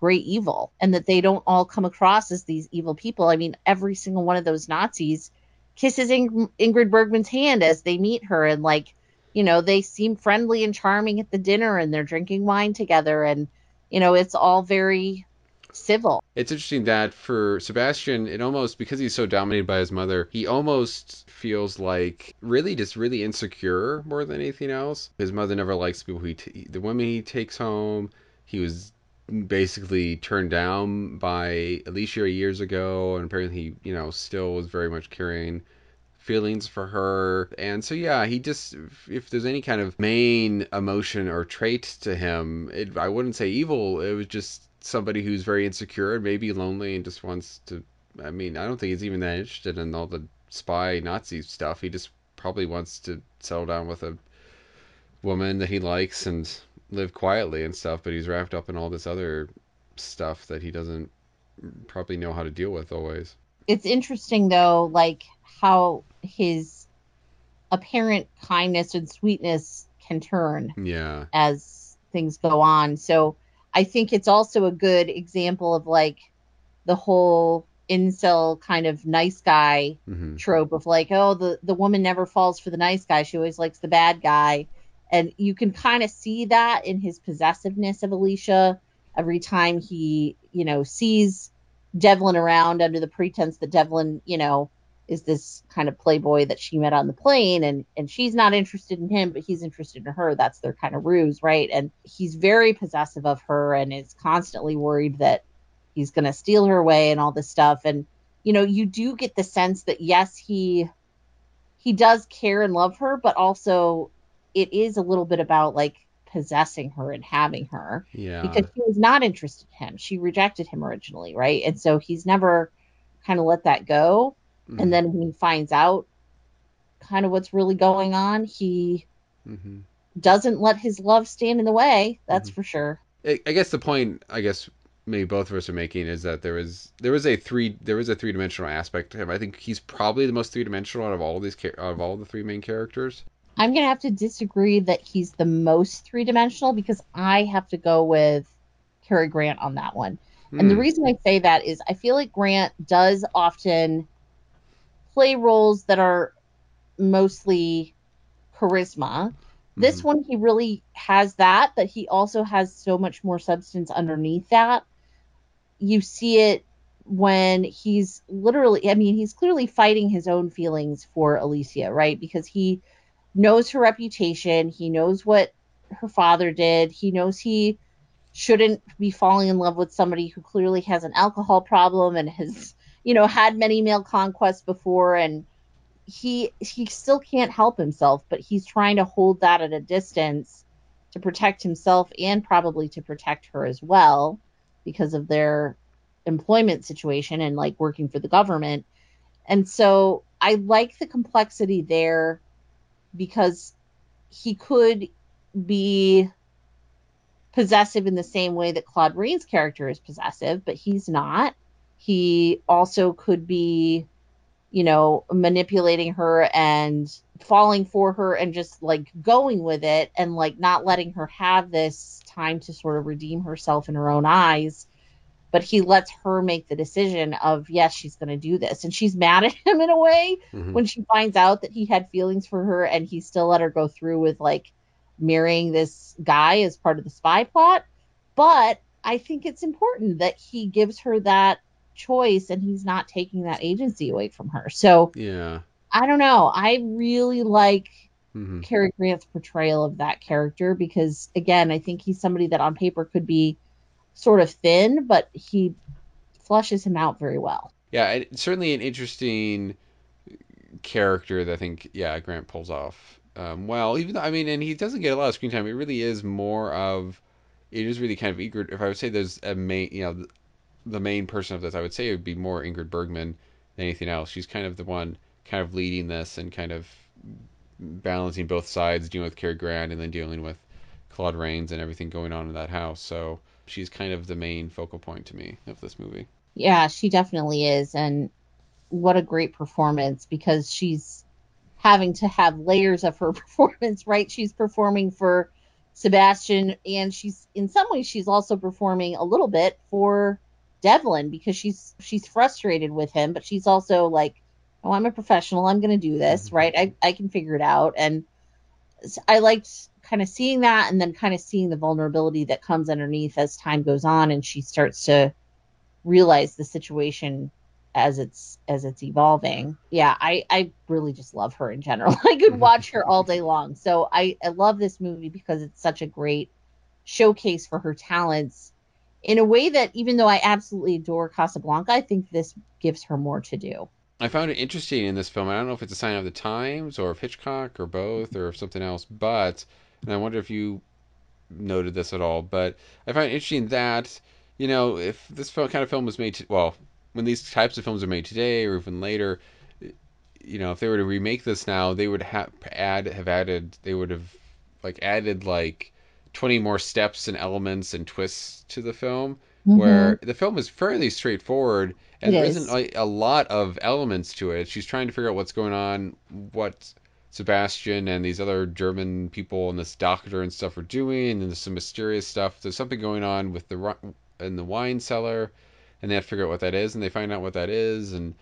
great evil and that they don't all come across as these evil people. I mean, every single one of those Nazis kisses Ing- Ingrid Bergman's hand as they meet her and like, you know, they seem friendly and charming at the dinner and they're drinking wine together and you know, it's all very civil. It's interesting that for Sebastian, it almost because he's so dominated by his mother, he almost feels like really just really insecure more than anything else. His mother never likes people he t- the women he takes home. He was basically turned down by Alicia years ago, and apparently he, you know, still was very much carrying feelings for her. And so yeah, he just if there's any kind of main emotion or trait to him, it I wouldn't say evil. It was just somebody who's very insecure and maybe lonely and just wants to I mean, I don't think he's even that interested in all the spy Nazi stuff. He just probably wants to settle down with a woman that he likes and live quietly and stuff. But he's wrapped up in all this other stuff that he doesn't probably know how to deal with always. It's interesting though, like how his apparent kindness and sweetness can turn Yeah. as things go on. So I think it's also a good example of like the whole incel kind of nice guy hmm trope of like, oh, the the woman never falls for the nice guy; she always likes the bad guy, and you can kind of see that in his possessiveness of Alicia. Every time he, you know, sees Devlin around under the pretense that Devlin, you know, is this kind of playboy that she met on the plane, and and she's not interested in him, but he's interested in her. That's their kind of ruse, right? And he's very possessive of her, and is constantly worried that he's going to steal her away and all this stuff, and you know you do get the sense that yes he he does care and love her but also it is a little bit about like possessing her and having her Yeah. because she was not interested in him she rejected him originally right and so he's never kind of let that go Mhm. and then when he finds out kind of what's really going on he Mhm. doesn't let his love stand in the way that's Mhm. for sure I guess the point I guess maybe both of us are making is that there was there was a three there was a three dimensional aspect to him. I think he's probably the most three dimensional out of all of these out of all the three main characters. I'm gonna have to disagree that he's the most three dimensional because I have to go with Cary Grant on that one. And the Hmm. reason I say that is I feel like Grant does often play roles that are mostly charisma. This Mhm. one he really has that, but he also has so much more substance underneath that. You see it when he's literally I mean, he's clearly fighting his own feelings for Alicia, right? Because he knows her reputation, he knows what her father did, he knows he shouldn't be falling in love with somebody who clearly has an alcohol problem and has, you know, had many male conquests before. And he he still can't help himself, but he's trying to hold that at a distance to protect himself and probably to protect her as well because of their employment situation and like working for the government. And so I like the complexity there because he could be possessive in the same way that Claude Rains' character is possessive, but he's not. He also could be, you know, manipulating her and falling for her and just like going with it and like not letting her have this time to sort of redeem herself in her own eyes. But he lets her make the decision of, yes, she's going to do this. And she's mad at him in a way Mhm. when she finds out that he had feelings for her and he still let her go through with like marrying this guy as part of the spy plot. But I think it's important that he gives her that choice and he's not taking that agency away from her. So Yeah. I don't know. I really like hmm Cary Grant's portrayal of that character because again, I think he's somebody that on paper could be sort of thin, but he flushes him out very well. Yeah, certainly an interesting character that I think yeah Grant pulls off um, well. Even though I mean, and he doesn't get a lot of screen time. It really is more of it is really kind of Ingrid. If I would say there's a main, you know, the, the main person of this, I would say it would be more Ingrid Bergman than anything else. She's kind of the one kind of leading this and kind of balancing both sides, dealing with Cary Grant and then dealing with Claude Rains and everything going on in that house. So she's kind of the main focal point to me of this movie. Yeah, she definitely is. And what a great performance because she's having to have layers of her performance, right? She's performing for Sebastian and she's in some ways she's also performing a little bit for Devlin because she's she's frustrated with him, but she's also like, Oh, I'm a professional, I'm gonna do this, Mhm. right? I, I can figure it out. And I liked kind of seeing that and then kind of seeing the vulnerability that comes underneath as time goes on and she starts to realize the situation as it's as it's evolving. Yeah i i really just love her in general. I could mm-hmm. watch her all day long. So i i love this movie because it's such a great showcase for her talents in a way that even though i absolutely adore casablanca i think this gives her more to do. I found it interesting in this film. I don't know if it's a sign of the times or if Hitchcock or both or something else, but and I wonder if you noted this at all. But I find it interesting that you know if this film, kind of film was made, to, well, when these types of films are made today or even later, you know, if they were to remake this now, they would have add have added they would have like added like 20 more steps and elements and twists to the film where the film is fairly straightforward and Mm-hmm. There is. isn't like, a lot of elements to it. She's trying to figure out what's going on, what Sebastian and these other German people and this doctor and stuff are doing, and there's some mysterious stuff. There's something going on with the in the wine cellar, and they have to figure out what that is, and they find out what that is, and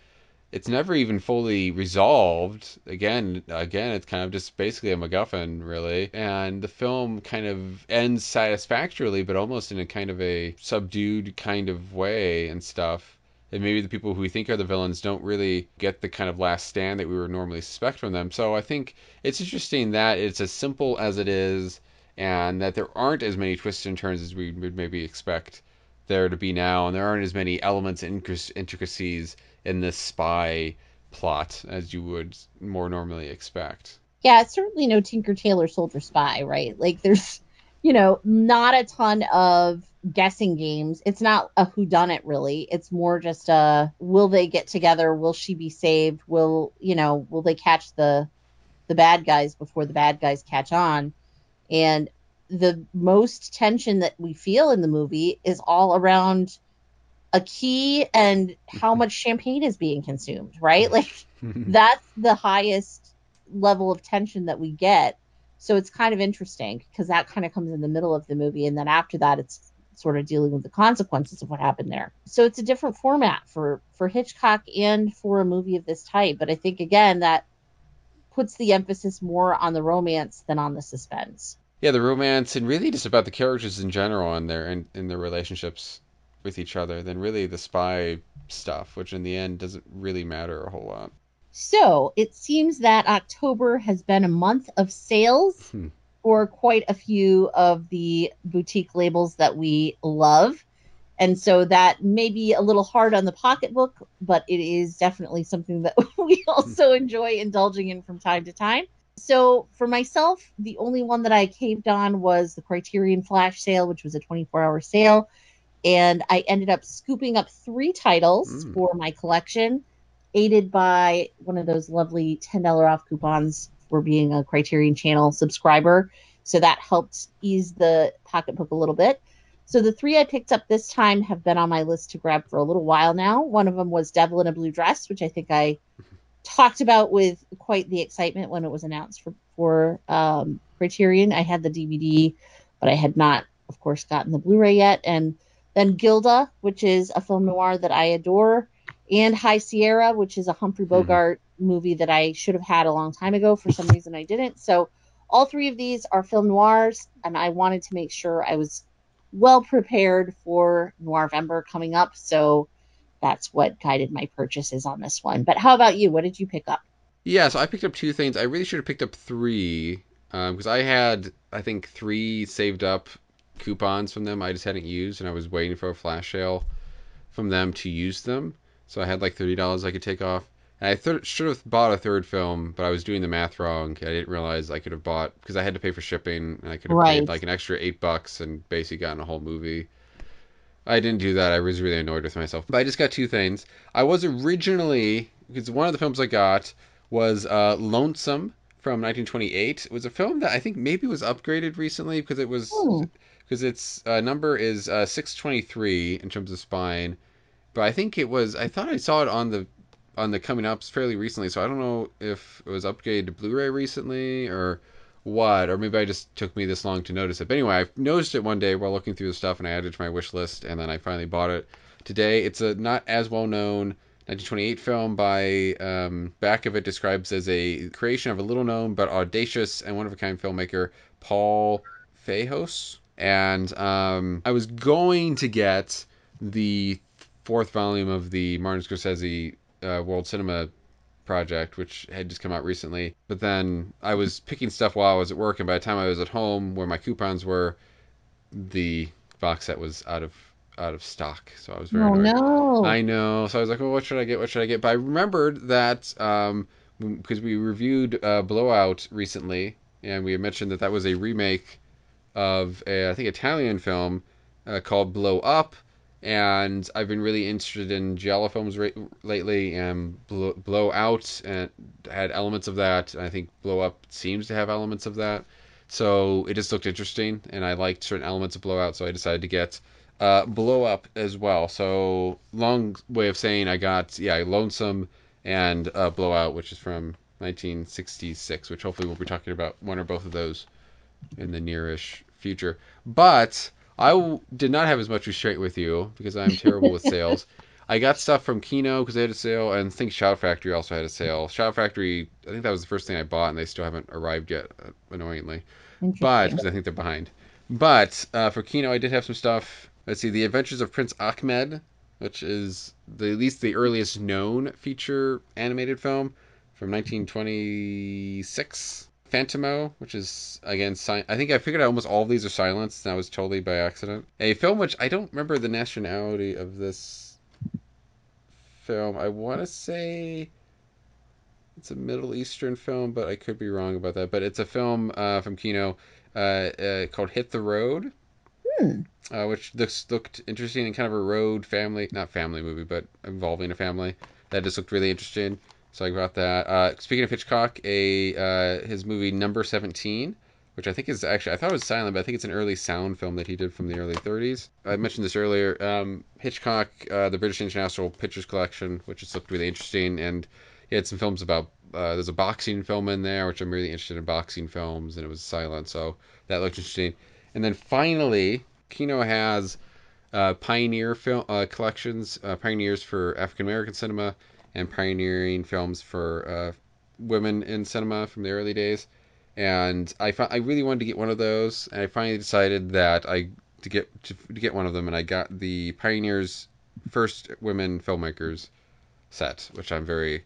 it's never even fully resolved. Again, again, it's kind of just basically a MacGuffin, really. And the film kind of ends satisfactorily, but almost in a kind of a subdued kind of way and stuff. And maybe the people who we think are the villains don't really get the kind of last stand that we would normally suspect from them. So I think it's interesting that it's as simple as it is, and that there aren't as many twists and turns as we would maybe expect there to be now, and there aren't as many elements and intricacies in this spy plot as you would more normally expect. yeah, it's certainly no Tinker Tailor Soldier Spy, right? Like there's, you know, not a ton of guessing games. It's not a who done it really. It's more just a will they get together? Will she be saved? Will, you know, will they catch the the bad guys before the bad guys catch on? And the most tension that we feel in the movie is all around a key and how much champagne is being consumed, right? Like that's the highest level of tension that we get. So it's kind of interesting because that kind of comes in the middle of the movie, and then after that, it's sort of dealing with the consequences of what happened there. So it's a different format for for Hitchcock and for a movie of this type. But I think again that puts the emphasis more on the romance than on the suspense. yeah, the romance and really just about the characters in general and their and, and their relationships with each other than really the spy stuff, which in the end doesn't really matter a whole lot. So it seems that October has been a month of sales Hmm. For quite a few of the boutique labels that we love. And so that may be a little hard on the pocketbook, but it is definitely something that we also enjoy indulging in from time to time. So for myself, the only one that I caved on was the Criterion Flash sale, which was a 24 hour sale. And I ended up scooping up three titles Mm. for my collection aided by one of those lovely $10 off coupons for being a Criterion Channel subscriber. So that helped ease the pocketbook a little bit. So the three I picked up this time have been on my list to grab for a little while now. One of them was Devil in a Blue Dress, which I think I talked about with quite the excitement when it was announced for, for um, Criterion. I had the DVD, but I had not, of course, gotten the Blu ray yet. And then Gilda, which is a film noir that I adore and High Sierra, which is a Humphrey Bogart movie that I should have had a long time ago. For some reason, I didn't. So, all three of these are film noirs, and I wanted to make sure I was well prepared for Noirvember coming up. So, that's what guided my purchases on this one. But how about you? What did you pick up? Yeah, so I picked up two things. I really should have picked up three um, because I had, I think, three saved up coupons from them. I just hadn't used, and I was waiting for a flash sale from them to use them. So I had like thirty dollars I could take off. And I th- should have bought a third film, but I was doing the math wrong. I didn't realize I could have bought because I had to pay for shipping, and I could have Right. paid like an extra eight bucks and basically gotten a whole movie. I didn't do that. I was really annoyed with myself. But I just got two things. I was originally because one of the films I got was uh, Lonesome from 1928. It was a film that I think maybe was upgraded recently because it was Hmm. because its uh, number is uh, 623 in terms of spine. But I think it was I thought I saw it on the on the coming ups fairly recently. So I don't know if it was upgraded to Blu-ray recently or what, or maybe I just took me this long to notice it. But anyway, I noticed it one day while looking through the stuff, and I added to my wish list, and then I finally bought it today. It's a not as well known 1928 film by um, back of it describes as a creation of a little known but audacious and one of a kind filmmaker Paul Fejos. And um, I was going to get the fourth volume of the Martin Scorsese uh, World Cinema project, which had just come out recently. But then I was picking stuff while I was at work, and by the time I was at home, where my coupons were, the box set was out of out of stock. So I was very Oh annoyed. no! I know. So I was like, well, what should I get? What should I get? But I remembered that um, because we reviewed uh, Blowout recently, and we had mentioned that that was a remake of a, I think Italian film uh, called Blow Up, and I've been really interested in giallo films lately, and Blow, Blow Out and had elements of that. I think Blow Up seems to have elements of that. So it just looked interesting, and I liked certain elements of Blow Out, so I decided to get uh, Blow Up as well. So long way of saying I got yeah Lonesome and uh, Blowout, which is from 1966, which hopefully we'll be talking about one or both of those in the nearish future. But I w- did not have as much restraint with you because I'm terrible with sales. I got stuff from Kino because they had a sale, and I think Shout Factory also had a sale. Shout Factory, I think that was the first thing I bought, and they still haven't arrived yet, uh, annoyingly. But because I think they're behind. But uh, for Kino, I did have some stuff. Let's see, The Adventures of Prince Ahmed, which is the at least the earliest known feature animated film from 1926. Phantomo, which is again, si- I think I figured out almost all of these are silenced, and that was totally by accident. A film which I don't remember the nationality of this film. I want to say it's a Middle Eastern film, but I could be wrong about that. But it's a film uh, from Kino uh, uh, called Hit the Road, Hmm. uh, which looks looked interesting and kind of a road family, not family movie, but involving a family. That just looked really interesting. So I got that. Uh, speaking of Hitchcock, a uh, his movie Number Seventeen, which I think is actually I thought it was silent, but I think it's an early sound film that he did from the early 30s. I mentioned this earlier. Um, Hitchcock, uh, the British International Pictures Collection, which just looked really interesting, and he had some films about. Uh, there's a boxing film in there, which I'm really interested in boxing films, and it was silent, so that looked interesting. And then finally, Kino has uh, pioneer film uh, collections, pioneers for African American cinema, and pioneering films for uh, women in cinema from the early days. And I fi- I really wanted to get one of those, and I finally decided that I to get to, to get one of them, and I got the pioneers first women filmmakers set, which I'm very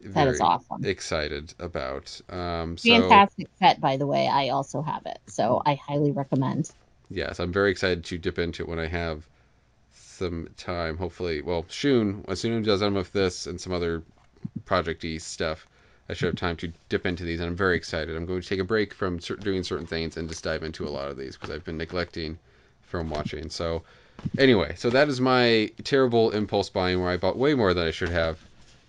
That is awesome. excited about. Um, so Fantastic set, by the way. I also have it, so I highly recommend. yes, I'm very excited to dip into it when I have some time. Hopefully, well, soon, as soon as I'm done with this and some other projecty stuff, I should have time to dip into these. And I'm very excited. I'm going to take a break from doing certain things and just dive into a lot of these because I've been neglecting film watching. So, anyway, so that is my terrible impulse buying where I bought way more than I should have,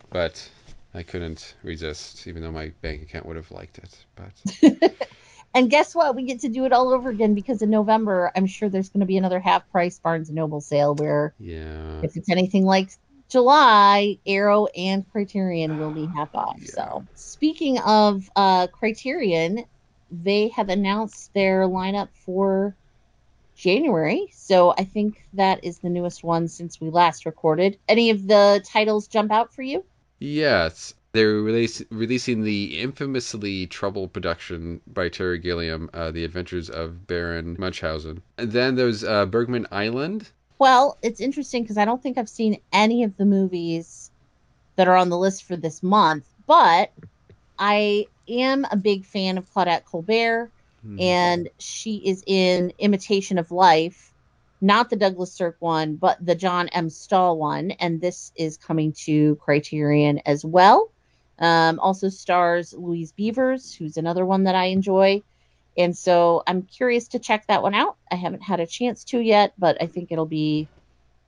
but I couldn't resist, even though my bank account would have liked it. But And guess what? We get to do it all over again because in November, I'm sure there's going to be another half price Barnes and Noble sale where yeah. if it's anything like July, Arrow and Criterion will be half off. Yeah. So, speaking of uh, Criterion, they have announced their lineup for January. So, I think that is the newest one since we last recorded. Any of the titles jump out for you? Yes, they're release, releasing the infamously troubled production by Terry Gilliam, uh, The Adventures of Baron Munchausen. And then there's uh, Bergman Island. Well, it's interesting because I don't think I've seen any of the movies that are on the list for this month, but I am a big fan of Claudette Colbert, and she is in Imitation of Life, not the Douglas Sirk one, but the John M. Stahl one, and this is coming to Criterion as well. Um, also stars Louise Beavers, who's another one that I enjoy. And so I'm curious to check that one out. I haven't had a chance to yet, but I think it'll be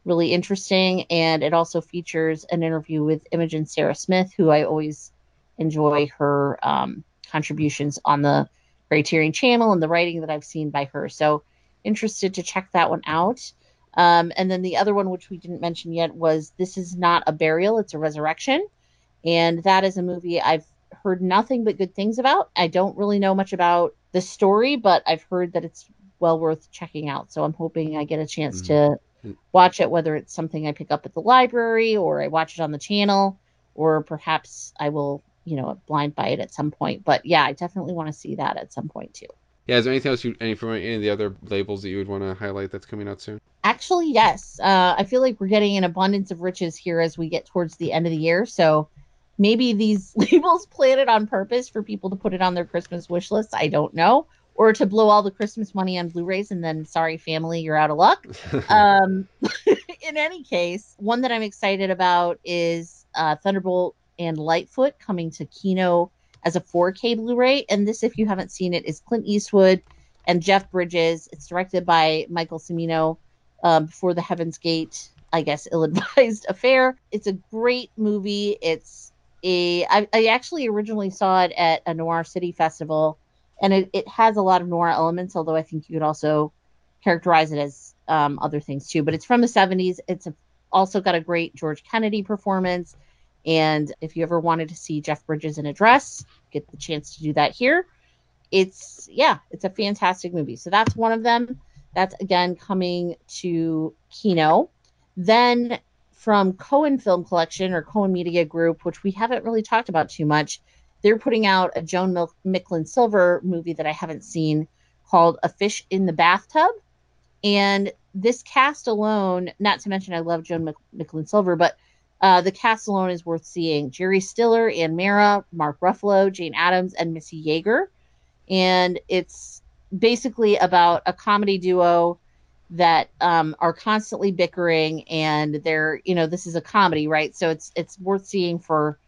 really interesting. And it also features an interview with Imogen Sarah Smith, who I always enjoy her um, contributions on the Criterion channel and the writing that I've seen by her. So interested to check that one out. Um, and then the other one, which we didn't mention yet, was This Is Not a Burial, It's a Resurrection. And that is a movie I've heard nothing but good things about. I don't really know much about the story, but I've heard that it's well worth checking out. So I'm hoping I get a chance to watch it, whether it's something I pick up at the library or I watch it on the channel, or perhaps I will, you know, blind buy it at some point. But yeah, I definitely want to see that at some point too. Yeah, is there anything else you, any from any of the other labels that you would want to highlight that's coming out soon? Actually, yes. Uh, I feel like we're getting an abundance of riches here as we get towards the end of the year. So maybe these labels planted on purpose for people to put it on their Christmas wish list. I don't know. Or to blow all the Christmas money on Blu rays and then, sorry, family, you're out of luck. um, in any case, one that I'm excited about is uh, Thunderbolt and Lightfoot coming to Kino as a 4K Blu ray. And this, if you haven't seen it, is Clint Eastwood and Jeff Bridges. It's directed by Michael Cimino. um, before the Heaven's Gate, I guess, ill-advised affair. It's a great movie. It's a I, I actually originally saw it at a Noir City festival, and it, it has a lot of noir elements. Although I think you could also characterize it as um, other things too. But it's from the 70s. It's a, also got a great George Kennedy performance. And if you ever wanted to see Jeff Bridges in a dress, get the chance to do that here. It's yeah, it's a fantastic movie. So that's one of them. That's again coming to Kino. Then from Cohen Film Collection or Cohen Media Group, which we haven't really talked about too much, they're putting out a Joan Mil- Micklin Silver movie that I haven't seen called A Fish in the Bathtub. And this cast alone, not to mention I love Joan Mc- Micklin Silver, but uh, the cast alone is worth seeing. Jerry Stiller, Anne Meara, Mark Ruffalo, Jane Adams, and Missy Yeager. And it's basically about a comedy duo that um, are constantly bickering and they're you know this is a comedy right? So it's it's worth seeing for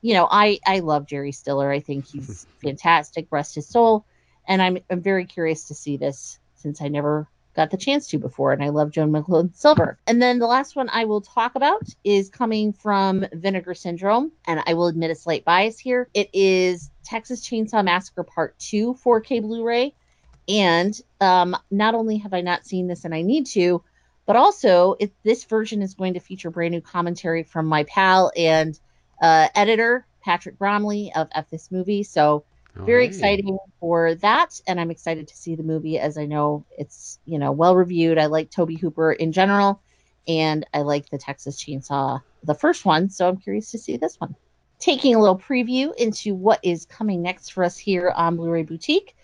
you know i i love jerry stiller. I think he's fantastic. Rest his soul. And i'm i'm very curious to see this since i never got the chance to before and i love joan micklin silver. And then the last one i will talk about is coming from vinegar syndrome and i will admit a slight bias here. It is texas chainsaw massacre part 2 4k blu-ray and um, not only have I not seen this and I need to, but also it, this version is going to feature brand new commentary from my pal and uh, editor, Patrick Bromley of F This Movie. So very Alrighty. exciting for that. And I'm excited to see the movie as I know it's, you know, well reviewed. I like Tobe Hooper in general, and I like the Texas Chainsaw, the first one. So I'm curious to see this one. Taking a little preview into what is coming next for us here on Blu ray Boutique.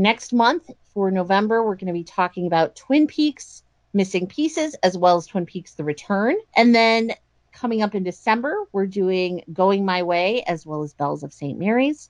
Next month for November, we're going to be talking about Twin Peaks Missing Pieces as well as Twin Peaks The Return. And then coming up in December, we're doing Going My Way as well as Bells of St. Mary's.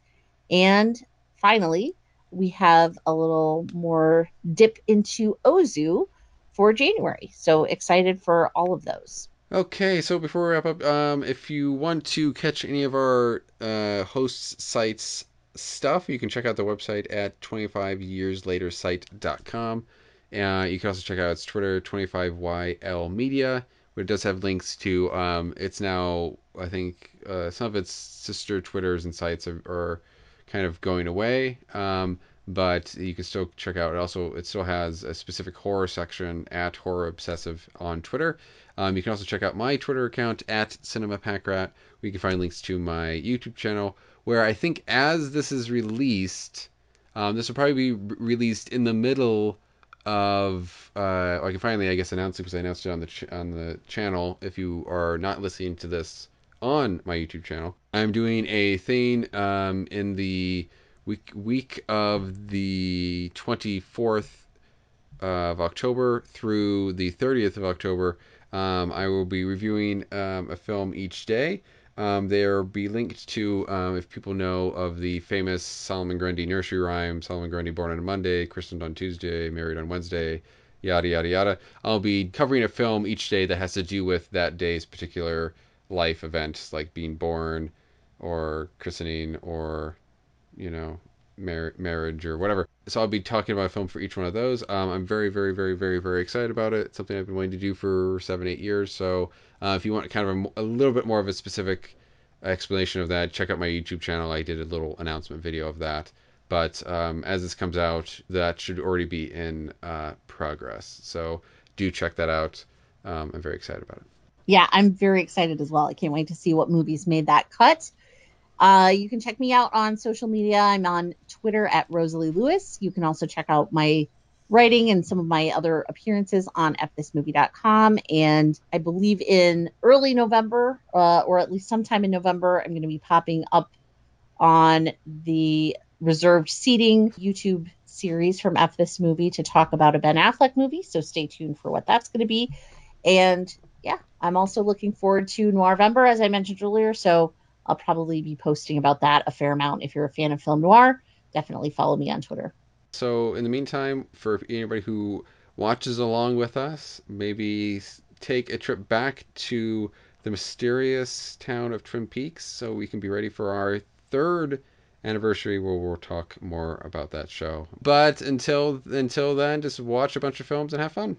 And finally, we have a little more dip into Ozu for January. So excited for all of those. Okay, so before we wrap up, um, if you want to catch any of our uh, hosts' sites stuff, you can check out the website at 25yearslatersite.com. Uh, you can also check out its Twitter, 25YL Media, where it does have links to. Um, it's now, I think, uh, some of its sister Twitters and sites are, are kind of going away. Um, but you can still check out. It also it still has a specific horror section at Horror Obsessive on Twitter. Um, you can also check out my Twitter account at Cinema Pack Rat. Where you can find links to my YouTube channel, where I think as this is released, um, this will probably be re- released in the middle of. Uh, I can finally, I guess, announce it because I announced it on the ch- on the channel. If you are not listening to this on my YouTube channel, I'm doing a thing um, in the week week of the 24th of October through the 30th of October. Um, I will be reviewing um, a film each day. Um, there be linked to um, if people know of the famous Solomon Grundy nursery rhyme: Solomon Grundy born on a Monday, christened on Tuesday, married on Wednesday, yada yada yada. I'll be covering a film each day that has to do with that day's particular life event, like being born, or christening, or you know, mar- marriage or whatever. So I'll be talking about a film for each one of those. Um, I'm very, very, very, very, very excited about it. It's something I've been wanting to do for seven, eight years. So uh, if you want kind of a, a little bit more of a specific explanation of that, check out my YouTube channel. I did a little announcement video of that. But um, as this comes out, that should already be in uh, progress. So do check that out. Um, I'm very excited about it. Yeah, I'm very excited as well. I can't wait to see what movies made that cut. Uh, you can check me out on social media. I'm on Twitter at Rosalie Lewis. You can also check out my writing and some of my other appearances on fthismovie.com. And I believe in early November, uh, or at least sometime in November, I'm going to be popping up on the reserved seating YouTube series from F This Movie to talk about a Ben Affleck movie. So stay tuned for what that's going to be. And yeah, I'm also looking forward to Noirvember, as I mentioned earlier. So I'll probably be posting about that a fair amount. If you're a fan of film noir, definitely follow me on Twitter. So in the meantime, for anybody who watches along with us, maybe take a trip back to the mysterious town of Twin Peaks so we can be ready for our third anniversary where we'll talk more about that show. But until until then, just watch a bunch of films and have fun.